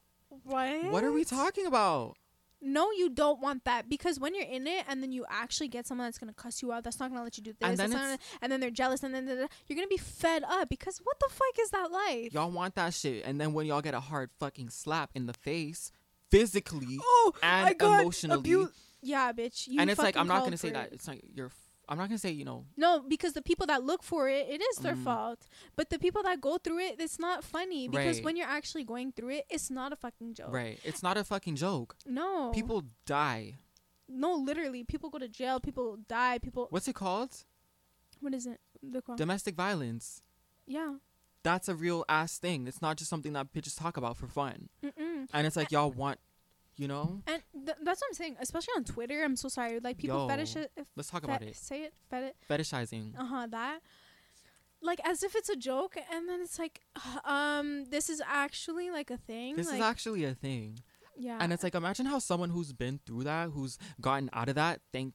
[SPEAKER 2] what?
[SPEAKER 3] What are we talking about?
[SPEAKER 2] No, you don't want that because when you're in it, and then you actually get someone that's gonna cuss you out, that's not gonna let you do this,
[SPEAKER 3] And then
[SPEAKER 2] not gonna- and then they're jealous, and then da- da- da, you're gonna be fed up because what the fuck is that life?
[SPEAKER 3] Y'all want that shit and then when y'all get a hard fucking slap in the face physically
[SPEAKER 2] oh,
[SPEAKER 3] and emotionally
[SPEAKER 2] abu- yeah, bitch. You
[SPEAKER 3] and it's like I'm not going to say that it's like you're f- I'm not to say, you know,
[SPEAKER 2] No, because the people that look for it, it is their
[SPEAKER 3] Mm.
[SPEAKER 2] fault. But the people that go through it, it's not funny because
[SPEAKER 3] Right.
[SPEAKER 2] when you're actually going through it, it's not a fucking joke.
[SPEAKER 3] right. It's not a fucking joke.
[SPEAKER 2] No.
[SPEAKER 3] People die.
[SPEAKER 2] No, literally, people go to jail. People die. People.
[SPEAKER 3] What's it called?
[SPEAKER 2] What is it? The.
[SPEAKER 3] Domestic violence.
[SPEAKER 2] yeah.
[SPEAKER 3] that's a real ass thing. It's not just something that bitches talk about for fun.
[SPEAKER 2] Mm-mm.
[SPEAKER 3] And it's like y'all want, you know.
[SPEAKER 2] And th- that's what I'm saying. Especially on Twitter. I'm so sorry. Like people
[SPEAKER 3] Yo,
[SPEAKER 2] fetish it.
[SPEAKER 3] Let's talk about it.
[SPEAKER 2] Say it. Fet-
[SPEAKER 3] Fetishizing.
[SPEAKER 2] uh huh. That. Like as if it's a joke, and then it's like, um, this is actually like a thing.
[SPEAKER 3] This
[SPEAKER 2] like,
[SPEAKER 3] is actually a thing.
[SPEAKER 2] yeah.
[SPEAKER 3] And it's like imagine how someone who's been through that, who's gotten out of that, thank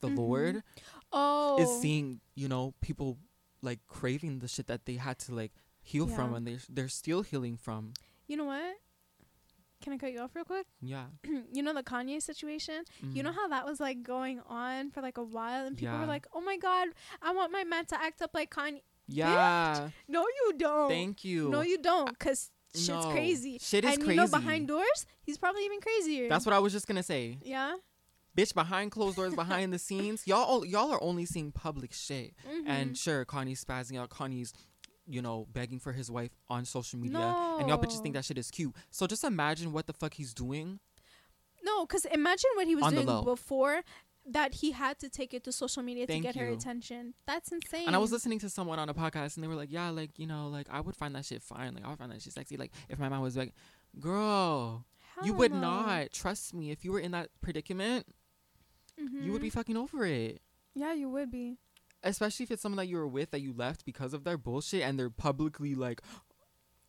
[SPEAKER 3] the
[SPEAKER 2] Mhm.
[SPEAKER 3] Lord,
[SPEAKER 2] oh,
[SPEAKER 3] is seeing you know people like craving the shit that they had to like heal from, and they they're still healing from.
[SPEAKER 2] You know what? Can I cut you off real quick?
[SPEAKER 3] Yeah.
[SPEAKER 2] you know the Kanye situation. You know
[SPEAKER 3] Mhm.
[SPEAKER 2] how that was like going on for like a while, and people
[SPEAKER 3] Yeah.
[SPEAKER 2] were like, "Oh my God, I want my man to act up like Kanye."
[SPEAKER 3] Yeah.
[SPEAKER 2] No, you don't.
[SPEAKER 3] Thank you.
[SPEAKER 2] No, you don't, cause shit's
[SPEAKER 3] No.
[SPEAKER 2] crazy.
[SPEAKER 3] Shit is
[SPEAKER 2] and
[SPEAKER 3] crazy.
[SPEAKER 2] you know, behind doors, he's probably even crazier.
[SPEAKER 3] That's what I was just gonna say.
[SPEAKER 2] Yeah.
[SPEAKER 3] Bitch, behind closed doors, behind the scenes, y'all y'all are only seeing public shit.
[SPEAKER 2] Mhm.
[SPEAKER 3] And sure, Kanye's spazzing out. Kanye's, you know, begging for his wife on social media. And y'all bitches think that shit is cute. So just imagine what the fuck he's doing.
[SPEAKER 2] no, cause imagine what he was doing before that he had to take it to social media
[SPEAKER 3] Thank
[SPEAKER 2] to get her attention. That's insane.
[SPEAKER 3] And I was listening to someone on a podcast and they were like, yeah, like, you know, like, I would find that shit fine. Like, I would find that shit sexy. Like, if my mom was like, girl, you would
[SPEAKER 2] no.
[SPEAKER 3] not. Trust me. If you were in that predicament, you would be
[SPEAKER 2] Mhm.
[SPEAKER 3] fucking over it.
[SPEAKER 2] Yeah, you would be.
[SPEAKER 3] Especially if it's someone that you were with that you left because of their bullshit and they're publicly like,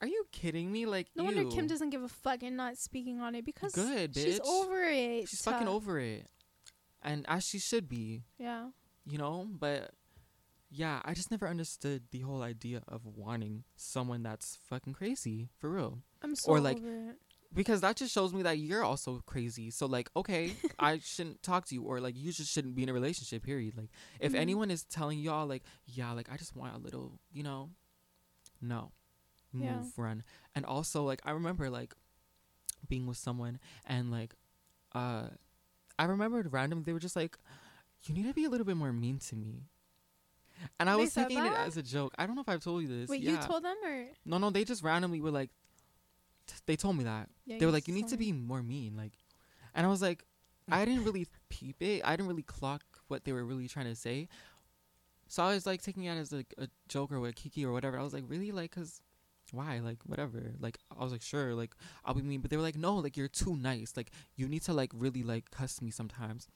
[SPEAKER 3] are you kidding me? Like,
[SPEAKER 2] No wonder Kim doesn't give a fuck and not speaking on it because
[SPEAKER 3] Good, bitch.
[SPEAKER 2] she's over it.
[SPEAKER 3] She's fucking over it. And as she should be.
[SPEAKER 2] Yeah.
[SPEAKER 3] you know but yeah i just never understood the whole idea of wanting someone that's fucking crazy for real
[SPEAKER 2] I'm so
[SPEAKER 3] Or, like,
[SPEAKER 2] over it.
[SPEAKER 3] Because that just shows me that you're also crazy. So like okay i shouldn't talk to you or like you just shouldn't be in a relationship period. Like if
[SPEAKER 2] Mhm.
[SPEAKER 3] anyone is telling y'all like yeah like i just want a little you know no. Move
[SPEAKER 2] Yeah.
[SPEAKER 3] run and also like i remember like being with someone and like uh i remembered randomly they were just like you need to be a little bit more mean to me. And i
[SPEAKER 2] They
[SPEAKER 3] was taking it as a joke. I don't know if i've told you this.
[SPEAKER 2] Wait,
[SPEAKER 3] yeah.
[SPEAKER 2] you told them or?
[SPEAKER 3] No no they just randomly were like they told me that
[SPEAKER 2] yeah,
[SPEAKER 3] they were like you need to be more mean like and i was like I didn't really peep it. I didn't really clock what they were really trying to say. So I was like taking it as like a joke or with Kiki or whatever. I was like, really, like, cause why, like, whatever. Like, I was like, sure, like, I'll be mean, but they were like, no, like, you're too nice. Like, you need to like really like cuss me sometimes.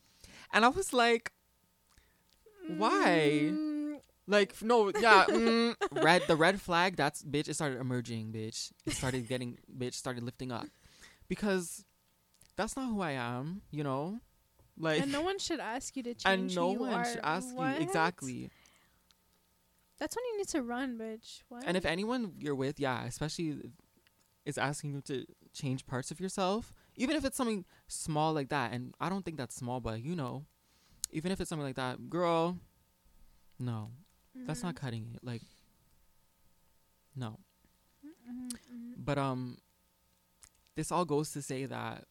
[SPEAKER 3] And I was like, why?
[SPEAKER 2] Mm,
[SPEAKER 3] Like no, yeah, mm, red. The red flag. That's bitch. It started emerging, bitch. It started getting, bitch. Started lifting up, because that's not who I am. You know, like
[SPEAKER 2] and no one should ask you to change.
[SPEAKER 3] and no
[SPEAKER 2] who you
[SPEAKER 3] one
[SPEAKER 2] are.
[SPEAKER 3] should ask
[SPEAKER 2] What?
[SPEAKER 3] you exactly.
[SPEAKER 2] That's when you need to run, bitch. What?
[SPEAKER 3] And if anyone you're with, yeah, especially is asking you to change parts of yourself, even if it's something small like that, and I don't think that's small, but you know, even if it's something like that, girl, no, that's not
[SPEAKER 2] Mhm.
[SPEAKER 3] cutting it. Like, no.
[SPEAKER 2] Mhm, mhm.
[SPEAKER 3] But um this all goes to say that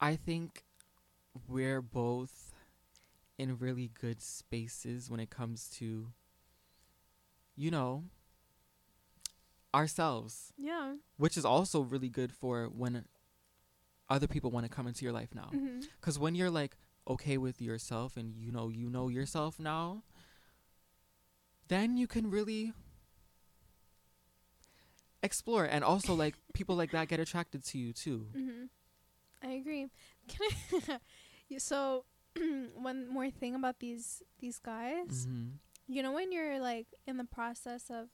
[SPEAKER 3] I think we're both in really good spaces when it comes to you know ourselves,
[SPEAKER 2] Yeah.
[SPEAKER 3] which is also really good for when other people want to come into your life now.
[SPEAKER 2] Mhm.
[SPEAKER 3] Cuz when you're like okay with yourself and you know you know yourself now, then you can really explore and also like people like that get attracted to you too.
[SPEAKER 2] hmm I agree. Can I? So, one more thing about these these guys.
[SPEAKER 3] Mhm.
[SPEAKER 2] You know when you're like in the process of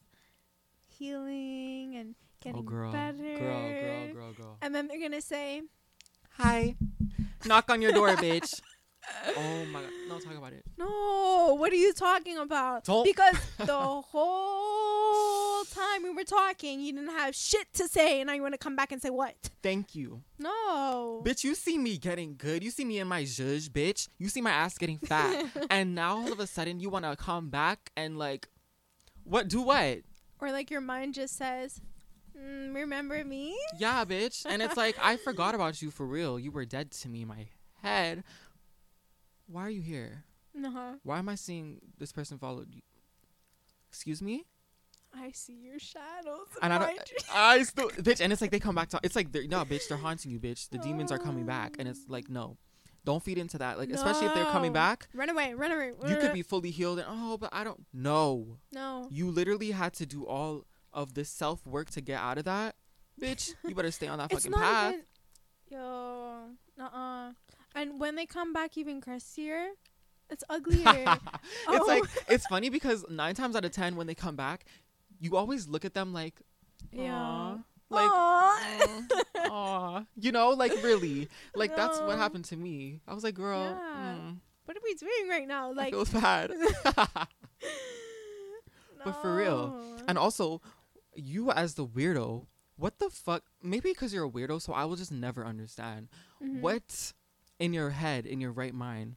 [SPEAKER 2] healing and getting
[SPEAKER 3] Oh girl,
[SPEAKER 2] better,
[SPEAKER 3] girl, girl, girl, girl.
[SPEAKER 2] and then they're gonna say,
[SPEAKER 3] Hi. Knock on your door, bitch. Oh my god. No, talk about it.
[SPEAKER 2] "No, what are you talking about?"
[SPEAKER 3] Don't-
[SPEAKER 2] Because the whole time we were talking, you didn't have shit to say, and now you want to come back and say what?
[SPEAKER 3] Thank you.
[SPEAKER 2] No.
[SPEAKER 3] Bitch, you see me getting good. You see me in my zhuzh, bitch. You see my ass getting fat. and now all of a sudden you want to come back and like what do what?
[SPEAKER 2] Or like your mind just says, mm, "Remember me?"
[SPEAKER 3] Yeah, bitch. And it's like I forgot about you for real. You were dead to me in my head. Why are you here?
[SPEAKER 2] Uh-huh.
[SPEAKER 3] Why am I seeing this person followed you? Excuse me?
[SPEAKER 2] I see your shadows.
[SPEAKER 3] And I don't. I still bitch and it's like they come back to it's like they're no bitch, they're haunting you, bitch. The demons are coming back and it's like no. Don't feed into that. Like especially if they're coming back,
[SPEAKER 2] Run away, run away.
[SPEAKER 3] you could be fully healed and oh, but I don't no.
[SPEAKER 2] No.
[SPEAKER 3] You literally had to do all of this self work to get out of that. Bitch, you better stay on that fucking path.
[SPEAKER 2] even. Yo. Uh-uh. And when they come back even crustier, it's uglier.
[SPEAKER 3] it's
[SPEAKER 2] Oh.
[SPEAKER 3] like it's funny because nine times out of ten when they come back, you always look at them like,
[SPEAKER 2] Yeah.
[SPEAKER 3] Like,
[SPEAKER 2] Aw.
[SPEAKER 3] aw, aw. you know, like really, like that's what happened to me. I was like, girl,
[SPEAKER 2] Yeah.
[SPEAKER 3] mm,
[SPEAKER 2] what are we doing right now? Like,
[SPEAKER 3] feel bad. but for real. and also, you as the weirdo, what the fuck? Maybe because you're a weirdo, so I will just never understand
[SPEAKER 2] Mhm.
[SPEAKER 3] what in your head, in your right mind,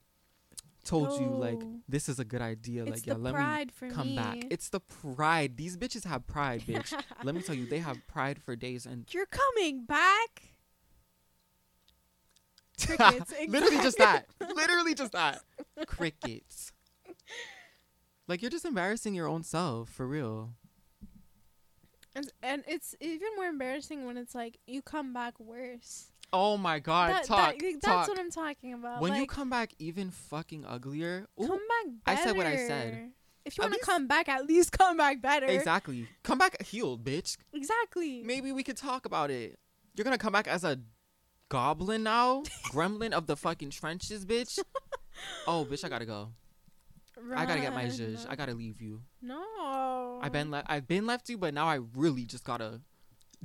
[SPEAKER 3] told you like this is a good idea.
[SPEAKER 2] it's
[SPEAKER 3] like, yeah, let me come
[SPEAKER 2] me.
[SPEAKER 3] back. It's the pride. These bitches have pride, bitch. Let me tell you, they have pride for days and
[SPEAKER 2] You're coming back. Crickets.
[SPEAKER 3] literally just that. Literally just that. Crickets. Like you're just embarrassing your own self for real.
[SPEAKER 2] And, and it's even more embarrassing when it's like you come back worse.
[SPEAKER 3] Oh my god,
[SPEAKER 2] That-
[SPEAKER 3] talk,
[SPEAKER 2] that- that's
[SPEAKER 3] talk.
[SPEAKER 2] what I'm talking about.
[SPEAKER 3] when you come back even fucking uglier. Ooh,
[SPEAKER 2] come back
[SPEAKER 3] I said what I said.
[SPEAKER 2] If you want to come back, at least come back better.
[SPEAKER 3] exactly. Come back healed, bitch.
[SPEAKER 2] Exactly.
[SPEAKER 3] Maybe we could talk about it. You're gonna come back as a goblin now, gremlin of the fucking trenches, bitch. Oh, bitch, I gotta go. I gotta get my
[SPEAKER 2] Run.
[SPEAKER 3] zhuzh. I gotta leave you.
[SPEAKER 2] No.
[SPEAKER 3] I've been le- I've been left you, but now I really just gotta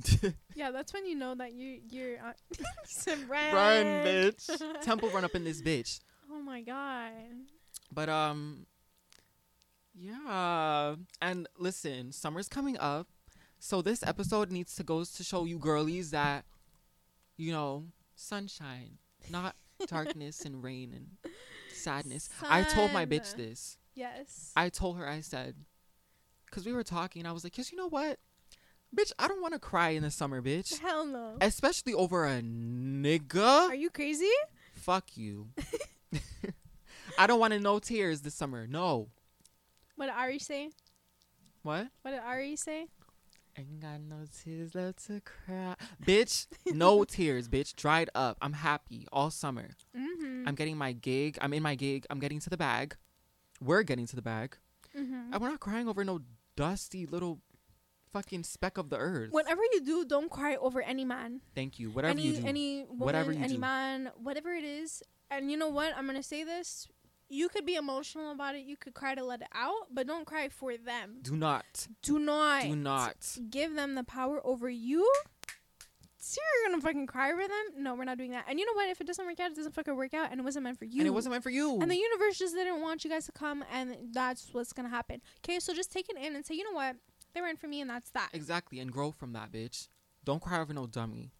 [SPEAKER 2] Yeah, that's when you know that you you're uh, some run.
[SPEAKER 3] run, bitch. Temple run up in this bitch.
[SPEAKER 2] Oh my god.
[SPEAKER 3] But um, yeah. And listen, summer's coming up, so this episode needs to goes to show you girlies that, you know, sunshine, not darkness and rain and sadness. I told my bitch this.
[SPEAKER 2] Yes.
[SPEAKER 3] I told her I said, because we were talking, and I was like, cause you know what, bitch, I don't want to cry in the summer, bitch,
[SPEAKER 2] Hell no.
[SPEAKER 3] especially over a nigga.
[SPEAKER 2] Are you crazy?
[SPEAKER 3] Fuck you. I don't want to know tears this summer. No.
[SPEAKER 2] What did Ari say?
[SPEAKER 3] What?
[SPEAKER 2] What did Ari say?
[SPEAKER 3] Ain't got no tears left to cry. Bitch, no tears, bitch. Dried up. I'm happy all summer.
[SPEAKER 2] Mm-hmm.
[SPEAKER 3] I'm getting my gig. I'm in my gig. I'm getting to the bag. We're getting to the bag.
[SPEAKER 2] mm-hmm.
[SPEAKER 3] And we're not crying over no dusty little fucking speck of the earth.
[SPEAKER 2] Whatever you do, don't cry over any man.
[SPEAKER 3] Thank you. Whatever
[SPEAKER 2] any
[SPEAKER 3] you do.
[SPEAKER 2] any woman,
[SPEAKER 3] Whatever you
[SPEAKER 2] any
[SPEAKER 3] do.
[SPEAKER 2] man, whatever it is. And you know what? I'm gonna say this. You could be emotional about it. You could cry to let it out, but don't cry for them.
[SPEAKER 3] do not.
[SPEAKER 2] Do not.
[SPEAKER 3] Do not.
[SPEAKER 2] give them the power over you. So you're gonna fucking cry over them? No, we're not doing that. And you know what? If it doesn't work out, it doesn't fucking work out, and it wasn't meant for you.
[SPEAKER 3] And it wasn't meant for you.
[SPEAKER 2] And the universe just didn't want you guys to come, and that's what's gonna happen. Okay, so just take it in and say, you know what? They weren't for me, and that's that.
[SPEAKER 3] exactly. And grow from that, bitch. Don't cry over no dummy.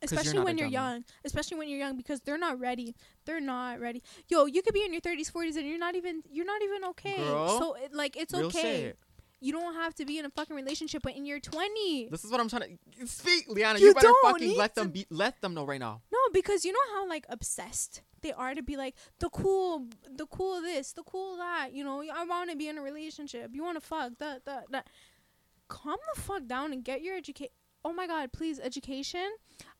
[SPEAKER 3] 'Cause you're
[SPEAKER 2] Especially when you're
[SPEAKER 3] dummy.
[SPEAKER 2] young. Especially when you're young, because they're not ready. They're not ready. Yo, you could be in your 30s, 40s, and you're not even you're not even okay.
[SPEAKER 3] Girl,
[SPEAKER 2] so it, like it's okay.
[SPEAKER 3] shit.
[SPEAKER 2] You don't have to be in a fucking relationship when you're 20.
[SPEAKER 3] This is what I'm trying to speak, Liana.
[SPEAKER 2] You
[SPEAKER 3] You, better fucking let them be. Let them know right now.
[SPEAKER 2] No, because you know how like obsessed they are to be like the cool, the cool this, the cool that. You know, I want to be in a relationship. You want to fuck that, that, that. Calm the fuck down and get your education. Oh my god, please, education.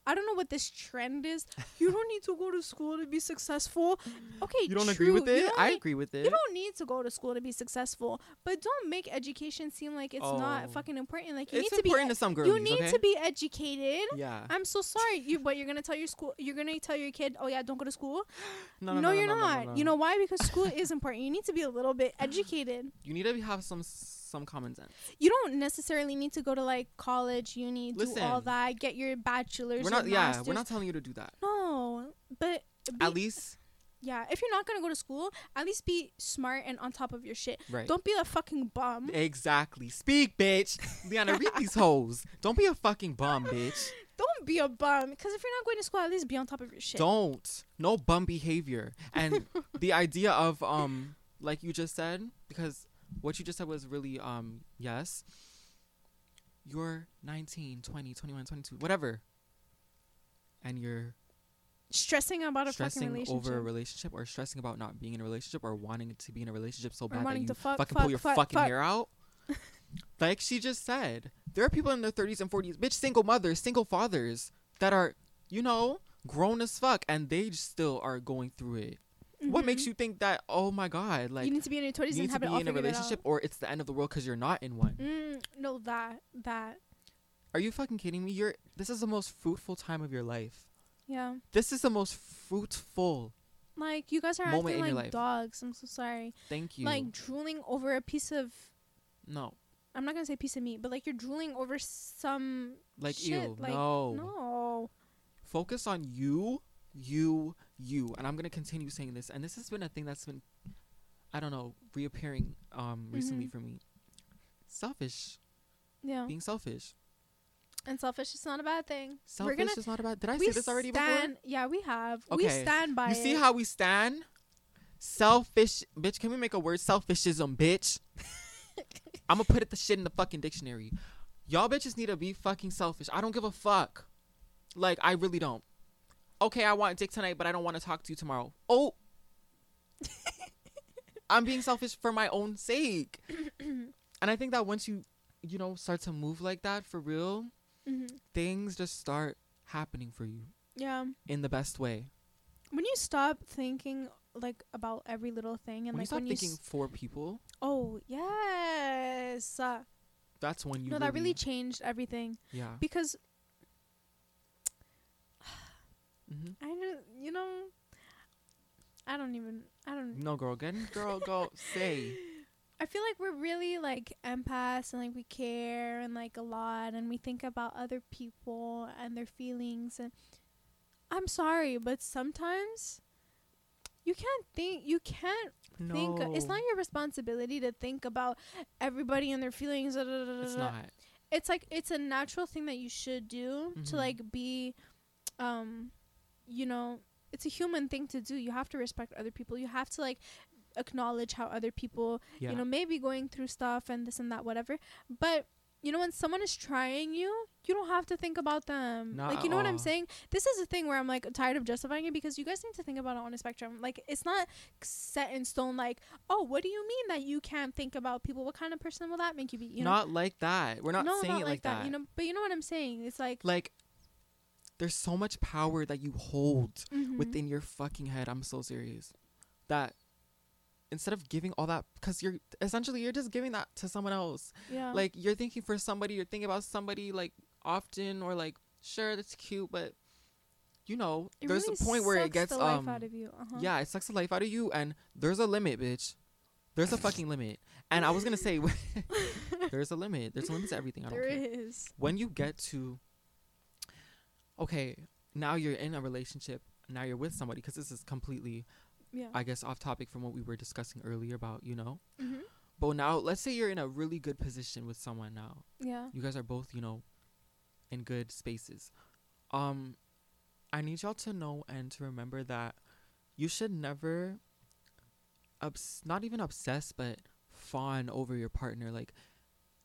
[SPEAKER 2] I don't know what this trend is. You don't need to go to school to be successful. Okay,
[SPEAKER 3] You don't
[SPEAKER 2] true.
[SPEAKER 3] agree with it? I
[SPEAKER 2] need-
[SPEAKER 3] agree with it.
[SPEAKER 2] You don't need to go to school to be successful, but don't make education seem like it's
[SPEAKER 3] Oh.
[SPEAKER 2] not fucking important. Like you
[SPEAKER 3] it's
[SPEAKER 2] need to be,
[SPEAKER 3] important to some girls.
[SPEAKER 2] you need
[SPEAKER 3] okay?
[SPEAKER 2] to be educated.
[SPEAKER 3] Yeah.
[SPEAKER 2] I'm so sorry. You but you're gonna tell your school you're gonna tell your kid, Oh yeah, don't go to school?
[SPEAKER 3] No,
[SPEAKER 2] No,
[SPEAKER 3] no, no,
[SPEAKER 2] you're
[SPEAKER 3] no, no, no,
[SPEAKER 2] not.
[SPEAKER 3] no.
[SPEAKER 2] You know why? Because school is important. You need to be a little bit educated.
[SPEAKER 3] You need to have some some common sense.
[SPEAKER 2] You don't necessarily need to go to like college, uni, do all that, get your bachelor's.
[SPEAKER 3] We're not. Yeah,
[SPEAKER 2] master's.
[SPEAKER 3] we're not telling you to do that.
[SPEAKER 2] No. But be-
[SPEAKER 3] At least,
[SPEAKER 2] yeah, if you're not gonna go to school, at least be smart and on top of your shit.
[SPEAKER 3] right.
[SPEAKER 2] Don't be a fucking bum.
[SPEAKER 3] Exactly. Speak, bitch. Liana, read these hoes. Don't be a fucking bum, bitch.
[SPEAKER 2] Don't be a bum. Because if you're not going to school, at least be on top of your shit.
[SPEAKER 3] Don't. No bum behavior. And the idea of um like you just said because what you just said was really um yes. You're 19, 20, 21, 22, whatever. And you're
[SPEAKER 2] Stressing about a fucking
[SPEAKER 3] stressing
[SPEAKER 2] relationship.
[SPEAKER 3] over a relationship or stressing about not being in a relationship or wanting to be in a relationship so bad that you
[SPEAKER 2] to fuck,
[SPEAKER 3] fucking
[SPEAKER 2] fuck,
[SPEAKER 3] pull your
[SPEAKER 2] fuck,
[SPEAKER 3] fucking
[SPEAKER 2] fuck.
[SPEAKER 3] hair out. like she just said, there are people in their 30s and 40s, bitch, single mothers, single fathers that are, you know, grown as fuck and they still are going through it. What makes
[SPEAKER 2] Mhm.
[SPEAKER 3] you think that, oh my God, like,
[SPEAKER 2] you need to be in your 20s
[SPEAKER 3] you
[SPEAKER 2] and
[SPEAKER 3] need to
[SPEAKER 2] have
[SPEAKER 3] be in a relationship or it's the end of the world because you're not in one?
[SPEAKER 2] Mm, no, that that
[SPEAKER 3] Are you fucking kidding me? You're, this is the most fruitful time of your life.
[SPEAKER 2] yeah.
[SPEAKER 3] This is the most fruitful.
[SPEAKER 2] Like you guys are acting
[SPEAKER 3] in
[SPEAKER 2] like dogs. I'm so sorry.
[SPEAKER 3] Thank you.
[SPEAKER 2] Like drooling over a piece of.
[SPEAKER 3] no.
[SPEAKER 2] I'm not gonna say piece of meat, but like you're drooling over some.
[SPEAKER 3] Like,
[SPEAKER 2] shit,
[SPEAKER 3] ew.
[SPEAKER 2] like,
[SPEAKER 3] no.
[SPEAKER 2] No.
[SPEAKER 3] focus on you, you, you. And I'm gonna continue saying this. And this has been a thing that's been, I don't know, reappearing um recently
[SPEAKER 2] Mhm.
[SPEAKER 3] for me. Selfish,
[SPEAKER 2] Yeah.
[SPEAKER 3] being selfish.
[SPEAKER 2] And selfish is not a bad thing.
[SPEAKER 3] Selfish
[SPEAKER 2] We're gonna.
[SPEAKER 3] is not about. Did I
[SPEAKER 2] we
[SPEAKER 3] say this already
[SPEAKER 2] stand, Yeah, we have. We
[SPEAKER 3] Okay.
[SPEAKER 2] stand by?
[SPEAKER 3] You see
[SPEAKER 2] it.
[SPEAKER 3] how we stand? Selfish, bitch. Can we make a word? Selfishism, bitch. I'm gonna put it the shit in the fucking dictionary. Y'all bitches need to be fucking selfish. I don't give a fuck. Like I really don't. Okay, I want dick tonight, but I don't want to talk to you tomorrow. Oh. I'm being selfish for my own sake. and I think that once you, you know, start to move like that for real,
[SPEAKER 2] hmm
[SPEAKER 3] things just start happening for you
[SPEAKER 2] Yeah.
[SPEAKER 3] in the best way.
[SPEAKER 2] When you stop thinking like about every little thing and
[SPEAKER 3] when you
[SPEAKER 2] like
[SPEAKER 3] stop
[SPEAKER 2] when you.
[SPEAKER 3] thinking
[SPEAKER 2] s-
[SPEAKER 3] for people,
[SPEAKER 2] oh yes. Uh,
[SPEAKER 3] that's when you
[SPEAKER 2] no,
[SPEAKER 3] really,
[SPEAKER 2] that really changed everything
[SPEAKER 3] yeah.
[SPEAKER 2] because
[SPEAKER 3] hmm
[SPEAKER 2] I don't, you know, I don't even, I don't.
[SPEAKER 3] No, girl, get in, girl, go say.
[SPEAKER 2] I feel like we're really like empaths and like we care and like a lot and we think about other people and their feelings and I'm sorry, but sometimes you can't think, you can't
[SPEAKER 3] No,
[SPEAKER 2] think. It's not your responsibility to think about everybody and their feelings. da, da, da,
[SPEAKER 3] It's not.
[SPEAKER 2] It's like it's a natural thing that you should do to
[SPEAKER 3] Mhm.
[SPEAKER 2] like be, um, you know, it's a human thing to do. You have to respect other people. You have to like acknowledge how other people,
[SPEAKER 3] Yeah.
[SPEAKER 2] you know, maybe going through stuff and this and that, whatever. But you know when someone is trying you, you don't have to think about them.
[SPEAKER 3] Not
[SPEAKER 2] like you know what I'm
[SPEAKER 3] uh-uh.
[SPEAKER 2] saying? This is a thing where I'm like tired of justifying it because you guys need to think about it on a spectrum. Like it's not set in stone. Like oh, what do you mean that you can't think about people? What kind of person will that make you be? You know,
[SPEAKER 3] not like that. We're not
[SPEAKER 2] no,
[SPEAKER 3] saying
[SPEAKER 2] not
[SPEAKER 3] it like that.
[SPEAKER 2] You know, but you know what I'm saying? It's like
[SPEAKER 3] like there's so much power that you hold
[SPEAKER 2] mhm.
[SPEAKER 3] within your fucking head. I'm so serious. That instead of giving all that because you're essentially you're just giving that to someone else.
[SPEAKER 2] yeah,
[SPEAKER 3] Like you're thinking for somebody, you're thinking about somebody like often or like sure that's cute, but you know,
[SPEAKER 2] It
[SPEAKER 3] there's
[SPEAKER 2] really
[SPEAKER 3] a point where it gets
[SPEAKER 2] the life
[SPEAKER 3] um
[SPEAKER 2] out of you. Uh-huh.
[SPEAKER 3] yeah, it sucks the life out of you and there's a limit, bitch. There's a fucking limit. And I was gonna say there's a limit. There's a limit to everything. I don't
[SPEAKER 2] there is.
[SPEAKER 3] when you get to okay now you're in a relationship now you're with somebody because this is completely
[SPEAKER 2] Yeah.
[SPEAKER 3] i guess off topic from what we were discussing earlier about you know
[SPEAKER 2] mm-hmm.
[SPEAKER 3] but now let's say you're in a really good position with someone now
[SPEAKER 2] Yeah.
[SPEAKER 3] you guys are both you know in good spaces um i need y'all to know and to remember that you should never obs- not even obsess but fawn over your partner like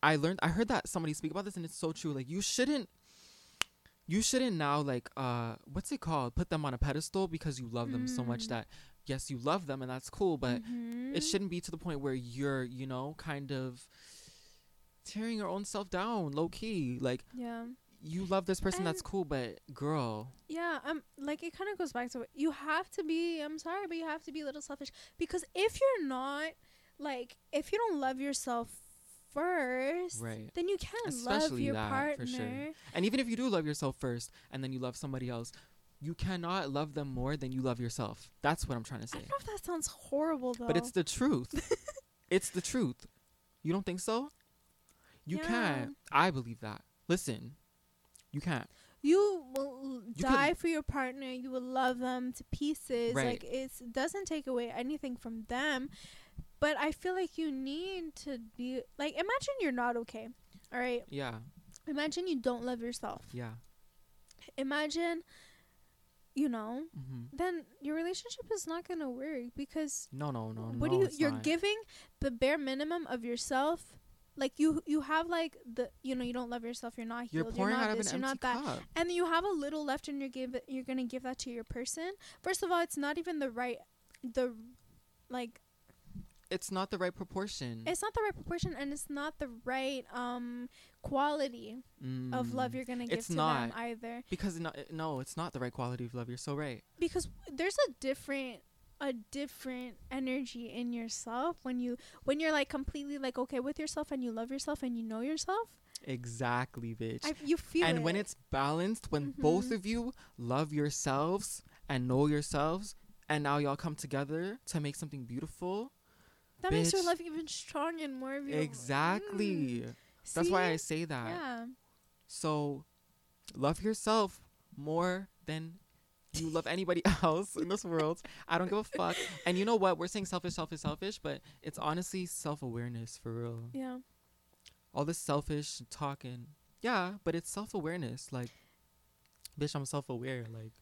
[SPEAKER 3] i learned i heard that somebody speak about this and it's so true like you shouldn't you shouldn't now like uh what's it called put them on a pedestal because you love them so much
[SPEAKER 2] Mm.
[SPEAKER 3] that yes you love them and that's cool but
[SPEAKER 2] Mhm.
[SPEAKER 3] it shouldn't be to the point where you're you know kind of tearing your own self down low key like
[SPEAKER 2] Yeah.
[SPEAKER 3] you love this person that's cool but girl
[SPEAKER 2] Yeah, um, like it kind of goes back to it. You have to be. I'm sorry, but you have to be a little selfish because if you're not, like, if you don't love yourself first,
[SPEAKER 3] right
[SPEAKER 2] then you can't love your
[SPEAKER 3] that,
[SPEAKER 2] partner.
[SPEAKER 3] for sure. and even if you do love yourself first and then you love somebody else you cannot love them more than you love yourself that's what i'm trying to say.
[SPEAKER 2] I don't know if that sounds horrible though.
[SPEAKER 3] but it's the truth it's the truth you don't think so you
[SPEAKER 2] Yeah.
[SPEAKER 3] can't i believe that listen you can't
[SPEAKER 2] you will
[SPEAKER 3] You
[SPEAKER 2] die
[SPEAKER 3] could-
[SPEAKER 2] for your partner. You will love them to pieces.
[SPEAKER 3] Right.
[SPEAKER 2] Like it doesn't take away anything from them. But I feel like you need to be like. Imagine you're not okay. All right.
[SPEAKER 3] yeah
[SPEAKER 2] Imagine you don't love yourself.
[SPEAKER 3] yeah
[SPEAKER 2] Imagine, you know,
[SPEAKER 3] hmm
[SPEAKER 2] then your relationship is not gonna work because
[SPEAKER 3] no no no
[SPEAKER 2] what
[SPEAKER 3] no,
[SPEAKER 2] do you? You're
[SPEAKER 3] not.
[SPEAKER 2] giving the bare minimum of yourself. Like you, you have like the, you know, you don't love yourself. You're not
[SPEAKER 3] you're
[SPEAKER 2] healed.
[SPEAKER 3] pouring
[SPEAKER 2] you're not this. You're not that.
[SPEAKER 3] cup
[SPEAKER 2] and you have a little left and you're give it, you're gonna give that to your person first of all it's not even the right the like
[SPEAKER 3] it's not the right proportion
[SPEAKER 2] it's not the right proportion and it's not the right um quality of love
[SPEAKER 3] Mm.
[SPEAKER 2] you're gonna give
[SPEAKER 3] it's
[SPEAKER 2] to
[SPEAKER 3] not.
[SPEAKER 2] them either
[SPEAKER 3] because no, no it's not the right quality of love you're so right
[SPEAKER 2] because there's a different a different energy in yourself when you when you're like completely like okay with yourself and you love yourself and you know yourself
[SPEAKER 3] exactly bitch
[SPEAKER 2] I, you feel
[SPEAKER 3] and
[SPEAKER 2] it.
[SPEAKER 3] when it's balanced when both
[SPEAKER 2] Mhm.
[SPEAKER 3] of you love yourselves and know yourselves and now y'all come together to make something beautiful
[SPEAKER 2] that makes your love even stronger and more of your
[SPEAKER 3] exactly.
[SPEAKER 2] Mm.
[SPEAKER 3] that's why i say that.
[SPEAKER 2] Yeah.
[SPEAKER 3] So love yourself more than you love anybody else in this world. I don't give a fuck. And you know what? We're saying selfish selfish selfish but it's honestly self-awareness for real.
[SPEAKER 2] Yeah.
[SPEAKER 3] All this selfish talking yeah but it's self-awareness. Like bitch i'm self-aware like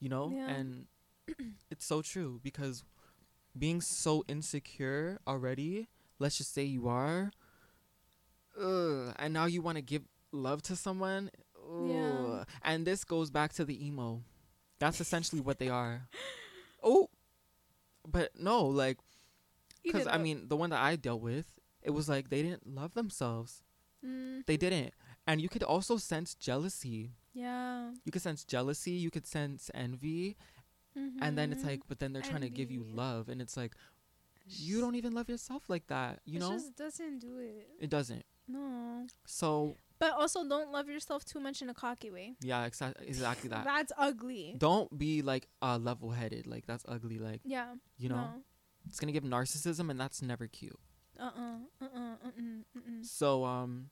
[SPEAKER 3] you know?
[SPEAKER 2] Yeah.
[SPEAKER 3] and it's so true because being so insecure already let's just say you are ugh, and now you want to give love to someone?
[SPEAKER 2] Yeah.
[SPEAKER 3] and this goes back to the emo. That's essentially what they are. Oh but no like because i mean the one that i dealt with it was like they didn't love themselves.
[SPEAKER 2] Mm,
[SPEAKER 3] they didn't. And you could also sense jealousy.
[SPEAKER 2] Yeah.
[SPEAKER 3] you could sense jealousy you could sense envy and then it's
[SPEAKER 2] Mhm.
[SPEAKER 3] like but then they're trying to give you love and it's like you don't even love yourself like that you
[SPEAKER 2] it
[SPEAKER 3] know it
[SPEAKER 2] just doesn't do it.
[SPEAKER 3] it doesn't
[SPEAKER 2] No.
[SPEAKER 3] so
[SPEAKER 2] But also, don't love yourself too much in a cocky way.
[SPEAKER 3] yeah exa- exactly that
[SPEAKER 2] That's ugly.
[SPEAKER 3] don't be like uh level-headed like that's ugly like
[SPEAKER 2] Yeah.
[SPEAKER 3] you know it's gonna give narcissism and that's never cute
[SPEAKER 2] Uh uh. Uh uh. Uh uh. uh.
[SPEAKER 3] so um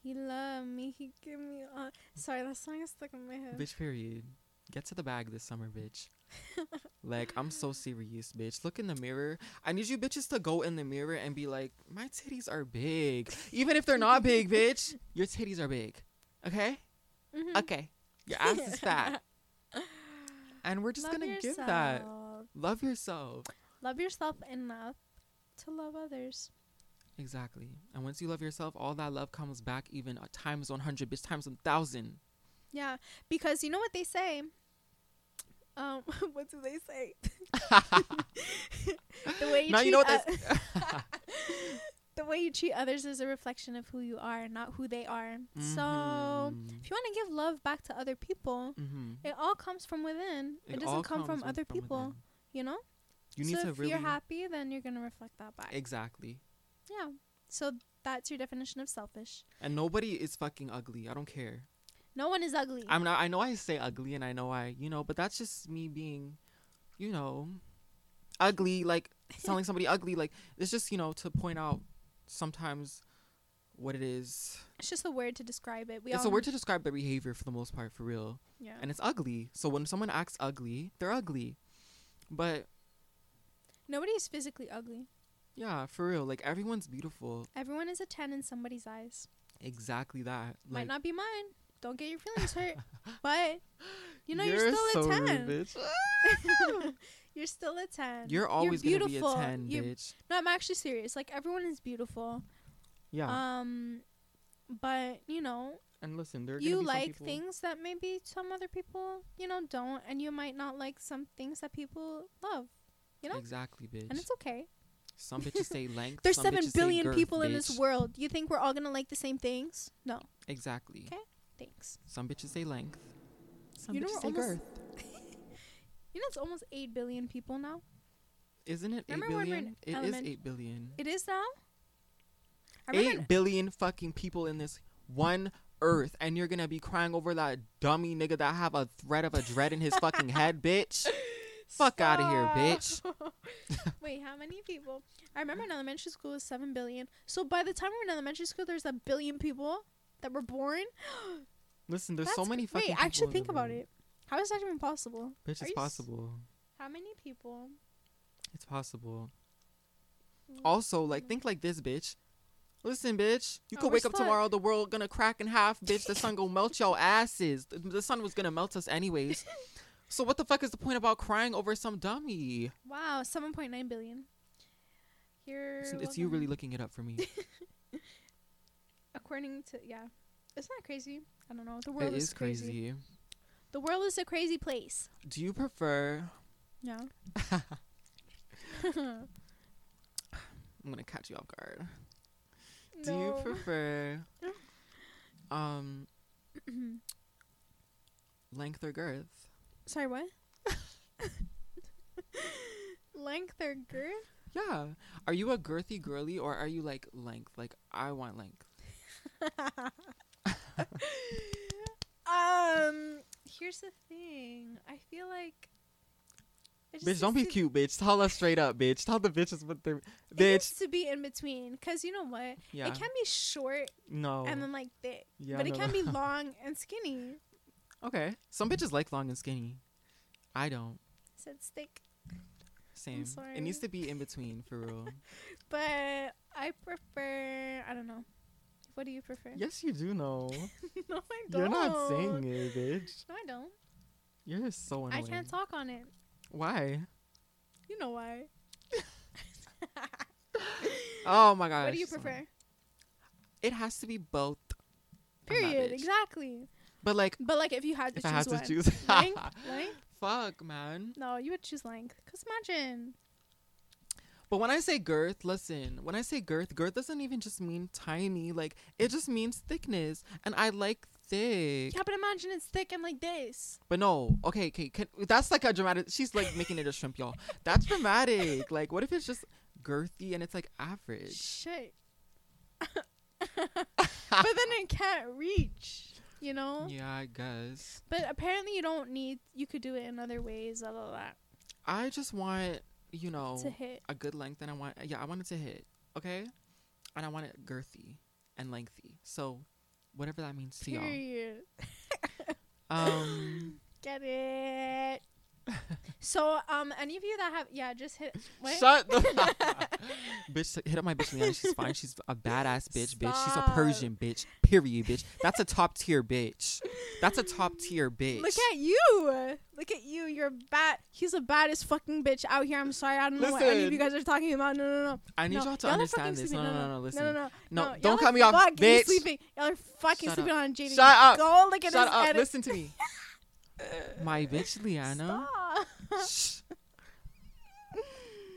[SPEAKER 2] He loved me. He gave me. Uh, sorry, that song is stuck in my head.
[SPEAKER 3] bitch period get to the bag this summer bitch like i'm so serious bitch look in the mirror i need you bitches to go in the mirror and be like my titties are big even if they're not big bitch your titties are big okay
[SPEAKER 2] Mhm.
[SPEAKER 3] okay your ass is fat and we're just
[SPEAKER 2] Love
[SPEAKER 3] gonna give that
[SPEAKER 2] yourself.
[SPEAKER 3] love yourself
[SPEAKER 2] Love yourself enough to love others.
[SPEAKER 3] Exactly. And once you love yourself, all that love comes back even times 100, bitch, times 1,000.
[SPEAKER 2] Yeah, because you know what they say. Um, what do they say? the way you
[SPEAKER 3] now
[SPEAKER 2] treat
[SPEAKER 3] you know what
[SPEAKER 2] o- the way you treat others is a reflection of who you are, not who they are. So
[SPEAKER 3] Mhm.
[SPEAKER 2] if you want to give love back to other people,
[SPEAKER 3] Mhm.
[SPEAKER 2] it all comes from within. It,
[SPEAKER 3] It
[SPEAKER 2] doesn't come from other
[SPEAKER 3] from
[SPEAKER 2] people.
[SPEAKER 3] within.
[SPEAKER 2] You know.
[SPEAKER 3] You need
[SPEAKER 2] so
[SPEAKER 3] to
[SPEAKER 2] if
[SPEAKER 3] really.
[SPEAKER 2] you're happy, then you're gonna reflect that back.
[SPEAKER 3] Exactly.
[SPEAKER 2] yeah. So that's your definition of selfish.
[SPEAKER 3] And nobody is fucking ugly. I don't care.
[SPEAKER 2] No one is ugly.
[SPEAKER 3] I'm not. I know I say ugly, and I know I, you know, but that's just me being, you know, ugly. Like telling somebody ugly. Like it's just you know to point out sometimes what it is.
[SPEAKER 2] it's just a word to describe it. We
[SPEAKER 3] it's a word to describe their behavior for the most part, for real.
[SPEAKER 2] yeah.
[SPEAKER 3] And it's ugly. So when someone acts ugly, they're ugly. But
[SPEAKER 2] Nobody is physically ugly.
[SPEAKER 3] yeah, for real. Like everyone's beautiful.
[SPEAKER 2] Everyone is a ten in somebody's eyes.
[SPEAKER 3] Exactly that.
[SPEAKER 2] Might
[SPEAKER 3] Like
[SPEAKER 2] not be mine. Don't get your feelings hurt. but you know
[SPEAKER 3] you're
[SPEAKER 2] you're, still
[SPEAKER 3] so
[SPEAKER 2] a
[SPEAKER 3] rude,
[SPEAKER 2] ten.
[SPEAKER 3] bitch.
[SPEAKER 2] you're still a ten.
[SPEAKER 3] You're always gonna be a
[SPEAKER 2] beautiful.
[SPEAKER 3] ten,
[SPEAKER 2] You're-
[SPEAKER 3] bitch.
[SPEAKER 2] No, I'm actually serious. Like everyone is beautiful.
[SPEAKER 3] Yeah.
[SPEAKER 2] Um, but you know,
[SPEAKER 3] and listen, there are
[SPEAKER 2] you
[SPEAKER 3] be
[SPEAKER 2] like things that maybe some other people, you know, don't, and you might not like some things that people love. You know,
[SPEAKER 3] Exactly, bitch.
[SPEAKER 2] and it's okay.
[SPEAKER 3] Some bitches say length.
[SPEAKER 2] There's
[SPEAKER 3] some
[SPEAKER 2] seven billion
[SPEAKER 3] girth,
[SPEAKER 2] people in this world. You think we're all gonna like the same things? No.
[SPEAKER 3] Exactly.
[SPEAKER 2] Okay. Thanks.
[SPEAKER 3] Some bitches say length. Some
[SPEAKER 2] You know,
[SPEAKER 3] bitches
[SPEAKER 2] we're
[SPEAKER 3] say
[SPEAKER 2] almost-
[SPEAKER 3] girth.
[SPEAKER 2] You know, it's almost eight billion people now.
[SPEAKER 3] Isn't it eight
[SPEAKER 2] Remember when we were
[SPEAKER 3] billion?
[SPEAKER 2] in
[SPEAKER 3] It is
[SPEAKER 2] element-
[SPEAKER 3] eight billion.
[SPEAKER 2] It is now. Remember.
[SPEAKER 3] Eight billion fucking people in this one earth, and you're gonna be crying over that dummy nigga that have a thread of a dread in his fucking head, bitch. Fuck out of here, bitch.
[SPEAKER 2] Wait, how many people? I remember in elementary school was seven billion. So by the time we're in elementary school, there's a billion people that were born.
[SPEAKER 3] Listen, there's so
[SPEAKER 2] That's
[SPEAKER 3] many fucking.
[SPEAKER 2] Wait, actually
[SPEAKER 3] in
[SPEAKER 2] think
[SPEAKER 3] the
[SPEAKER 2] about it. How is that even possible?
[SPEAKER 3] Bitch,
[SPEAKER 2] Are
[SPEAKER 3] it's
[SPEAKER 2] you s-
[SPEAKER 3] possible.
[SPEAKER 2] How many people?
[SPEAKER 3] It's possible.
[SPEAKER 2] Mm,
[SPEAKER 3] Also, like, think like this, bitch. Listen, bitch. You
[SPEAKER 2] Oh,
[SPEAKER 3] could
[SPEAKER 2] we're
[SPEAKER 3] wake up
[SPEAKER 2] stuck.
[SPEAKER 3] tomorrow, the world gonna crack in half, bitch. The sun gonna melt your asses. The, the sun was gonna melt us anyways. so what the fuck is the point about crying over some dummy?
[SPEAKER 2] Wow, seven point nine billion. Here,
[SPEAKER 3] It's, it's you really looking it up for me.
[SPEAKER 2] According to yeah, isn't that crazy? I don't know. The world
[SPEAKER 3] it
[SPEAKER 2] is,
[SPEAKER 3] is crazy.
[SPEAKER 2] The world is a crazy place.
[SPEAKER 3] Do you prefer?
[SPEAKER 2] Yeah.
[SPEAKER 3] I'm gonna catch you off guard. No. Do you prefer um length or girth?
[SPEAKER 2] Sorry, what? Length or girth?
[SPEAKER 3] Yeah. Are you a girthy girly or are you like length? Like I want length.
[SPEAKER 2] Um, here's the thing. I feel like. just
[SPEAKER 3] Bitch, don't be
[SPEAKER 2] to-
[SPEAKER 3] cute, bitch. Tell us straight up, bitch. Tell the bitches what they're
[SPEAKER 2] It needs
[SPEAKER 3] bitch.
[SPEAKER 2] to be in between, cause you know what?
[SPEAKER 3] Yeah.
[SPEAKER 2] It can be short
[SPEAKER 3] no.
[SPEAKER 2] and then like thick,
[SPEAKER 3] yeah,
[SPEAKER 2] but it can
[SPEAKER 3] no.
[SPEAKER 2] be long and skinny.
[SPEAKER 3] Okay. Some bitches like long and skinny. I don't.
[SPEAKER 2] I said thick,
[SPEAKER 3] Same. It needs to be in between for real.
[SPEAKER 2] but I prefer. I don't know. What do you prefer?
[SPEAKER 3] yes, you do know.
[SPEAKER 2] no, I don't.
[SPEAKER 3] You're not saying it, bitch.
[SPEAKER 2] No, I don't.
[SPEAKER 3] You're just
[SPEAKER 2] so
[SPEAKER 3] annoying.
[SPEAKER 2] I can't talk on it.
[SPEAKER 3] Why?
[SPEAKER 2] You know why?
[SPEAKER 3] Oh my gosh.
[SPEAKER 2] what do you prefer?
[SPEAKER 3] It has to be both.
[SPEAKER 2] Period. Exactly.
[SPEAKER 3] But like,
[SPEAKER 2] But like, if you had to
[SPEAKER 3] if
[SPEAKER 2] choose
[SPEAKER 3] I
[SPEAKER 2] one,
[SPEAKER 3] to choose,
[SPEAKER 2] length, length.
[SPEAKER 3] fuck, man.
[SPEAKER 2] No, you would choose length. Cause imagine.
[SPEAKER 3] But when I say girth, listen. When I say girth, girth doesn't even just mean tiny. Like it just means thickness, and I like thick.
[SPEAKER 2] Yeah, but imagine it's thick and like this.
[SPEAKER 3] But no, okay, okay, can, that's like a dramatic. She's like making it a shrimp, y'all. That's dramatic. Like, what if it's just girthy and it's like average?
[SPEAKER 2] Shit. but then it can't reach. You know.
[SPEAKER 3] Yeah, I guess.
[SPEAKER 2] But apparently you don't need. You could do it in other ways. Blah, blah, blah,
[SPEAKER 3] I just want, you know,
[SPEAKER 2] to hit.
[SPEAKER 3] a good length, and I want, yeah, I want it to hit, okay, and I want it girthy and lengthy. So, whatever that means to y'all. Um,
[SPEAKER 2] Get it. So, um, any of you that have, yeah, just hit. What?
[SPEAKER 3] Shut the bitch. Hit up my bitch Liana. She's fine. She's a badass bitch. Bitch. She's a Persian bitch. Period. Bitch. That's a top tier bitch. That's a top tier bitch.
[SPEAKER 2] Look at you. Look at you. You're bad. He's the baddest fucking bitch out here. I'm sorry. I don't know what any of you guys are talking about. No, no, no.
[SPEAKER 3] I need
[SPEAKER 2] no.
[SPEAKER 3] y'all to
[SPEAKER 2] Y'all
[SPEAKER 3] understand this.
[SPEAKER 2] sleeping.
[SPEAKER 3] No, no, no, no. Listen.
[SPEAKER 2] No, no, no.
[SPEAKER 3] No, don't
[SPEAKER 2] are
[SPEAKER 3] cut me off,
[SPEAKER 2] fucking
[SPEAKER 3] bitch.
[SPEAKER 2] Sleeping. Y'all are fucking
[SPEAKER 3] Shut
[SPEAKER 2] sleeping
[SPEAKER 3] up.
[SPEAKER 2] on Jaden.
[SPEAKER 3] Shut up.
[SPEAKER 2] Go look at
[SPEAKER 3] Shut
[SPEAKER 2] his
[SPEAKER 3] up.
[SPEAKER 2] edit.
[SPEAKER 3] Listen to me. My bitch Liana.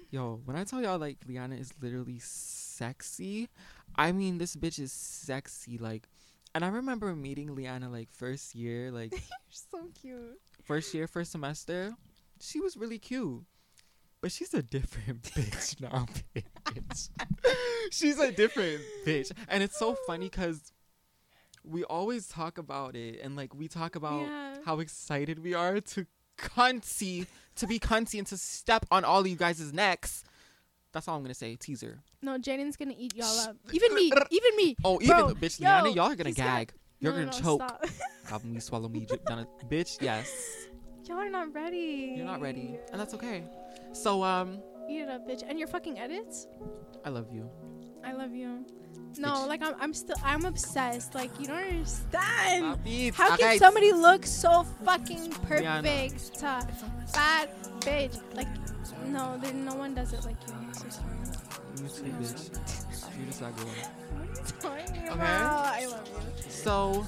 [SPEAKER 3] Yo, when I tell y'all like Liana is literally sexy, I mean this bitch is sexy. Like, and I remember meeting Liana like first year, like
[SPEAKER 2] You're so cute.
[SPEAKER 3] first year, first semester. She was really cute, but she's a different bitch now, bitch. she's a different bitch, and it's so funny because we always talk about it, and like we talk about
[SPEAKER 2] Yeah.
[SPEAKER 3] how excited we are to cunty to be cunty and to step on all you guys' necks. That's all I'm gonna say. Teaser.
[SPEAKER 2] No, Jaden's gonna eat y'all up. Even me. Even me.
[SPEAKER 3] Oh, even
[SPEAKER 2] Bro,
[SPEAKER 3] the bitch
[SPEAKER 2] yo,
[SPEAKER 3] Liana, y'all are gonna gag. You're
[SPEAKER 2] No,
[SPEAKER 3] gonna
[SPEAKER 2] no,
[SPEAKER 3] choke. Gobble me, swallow me, drip down a bitch. Yes,
[SPEAKER 2] y'all are not ready.
[SPEAKER 3] you're not ready, and that's okay. So um,
[SPEAKER 2] Eat it up, bitch. And your fucking edits?
[SPEAKER 3] I love you.
[SPEAKER 2] I love you. No, like I'm, I'm still, I'm obsessed. Like you don't understand. How can somebody look so fucking perfect to bad bitch? Like, no, there, no one does it like you. I'm so sorry.
[SPEAKER 3] You too, bitch. You're just that girl.
[SPEAKER 2] What are you talking
[SPEAKER 3] Okay.
[SPEAKER 2] about? I love you.
[SPEAKER 3] So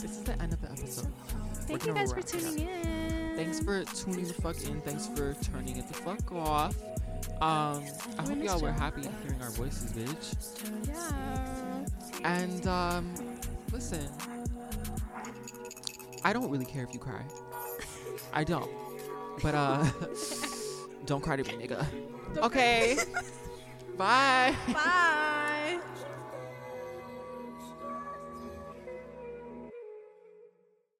[SPEAKER 3] this is the end of the episode.
[SPEAKER 2] Thank you guys for tuning in.
[SPEAKER 3] Thanks for tuning the fuck in. Thanks for turning it the fuck off. Um, I hope y'all were happy hearing our voices, bitch.
[SPEAKER 2] Yeah.
[SPEAKER 3] And um, listen, I don't really care if you cry. I don't. But uh, don't cry to me, nigga. Okay. Bye.
[SPEAKER 2] Bye.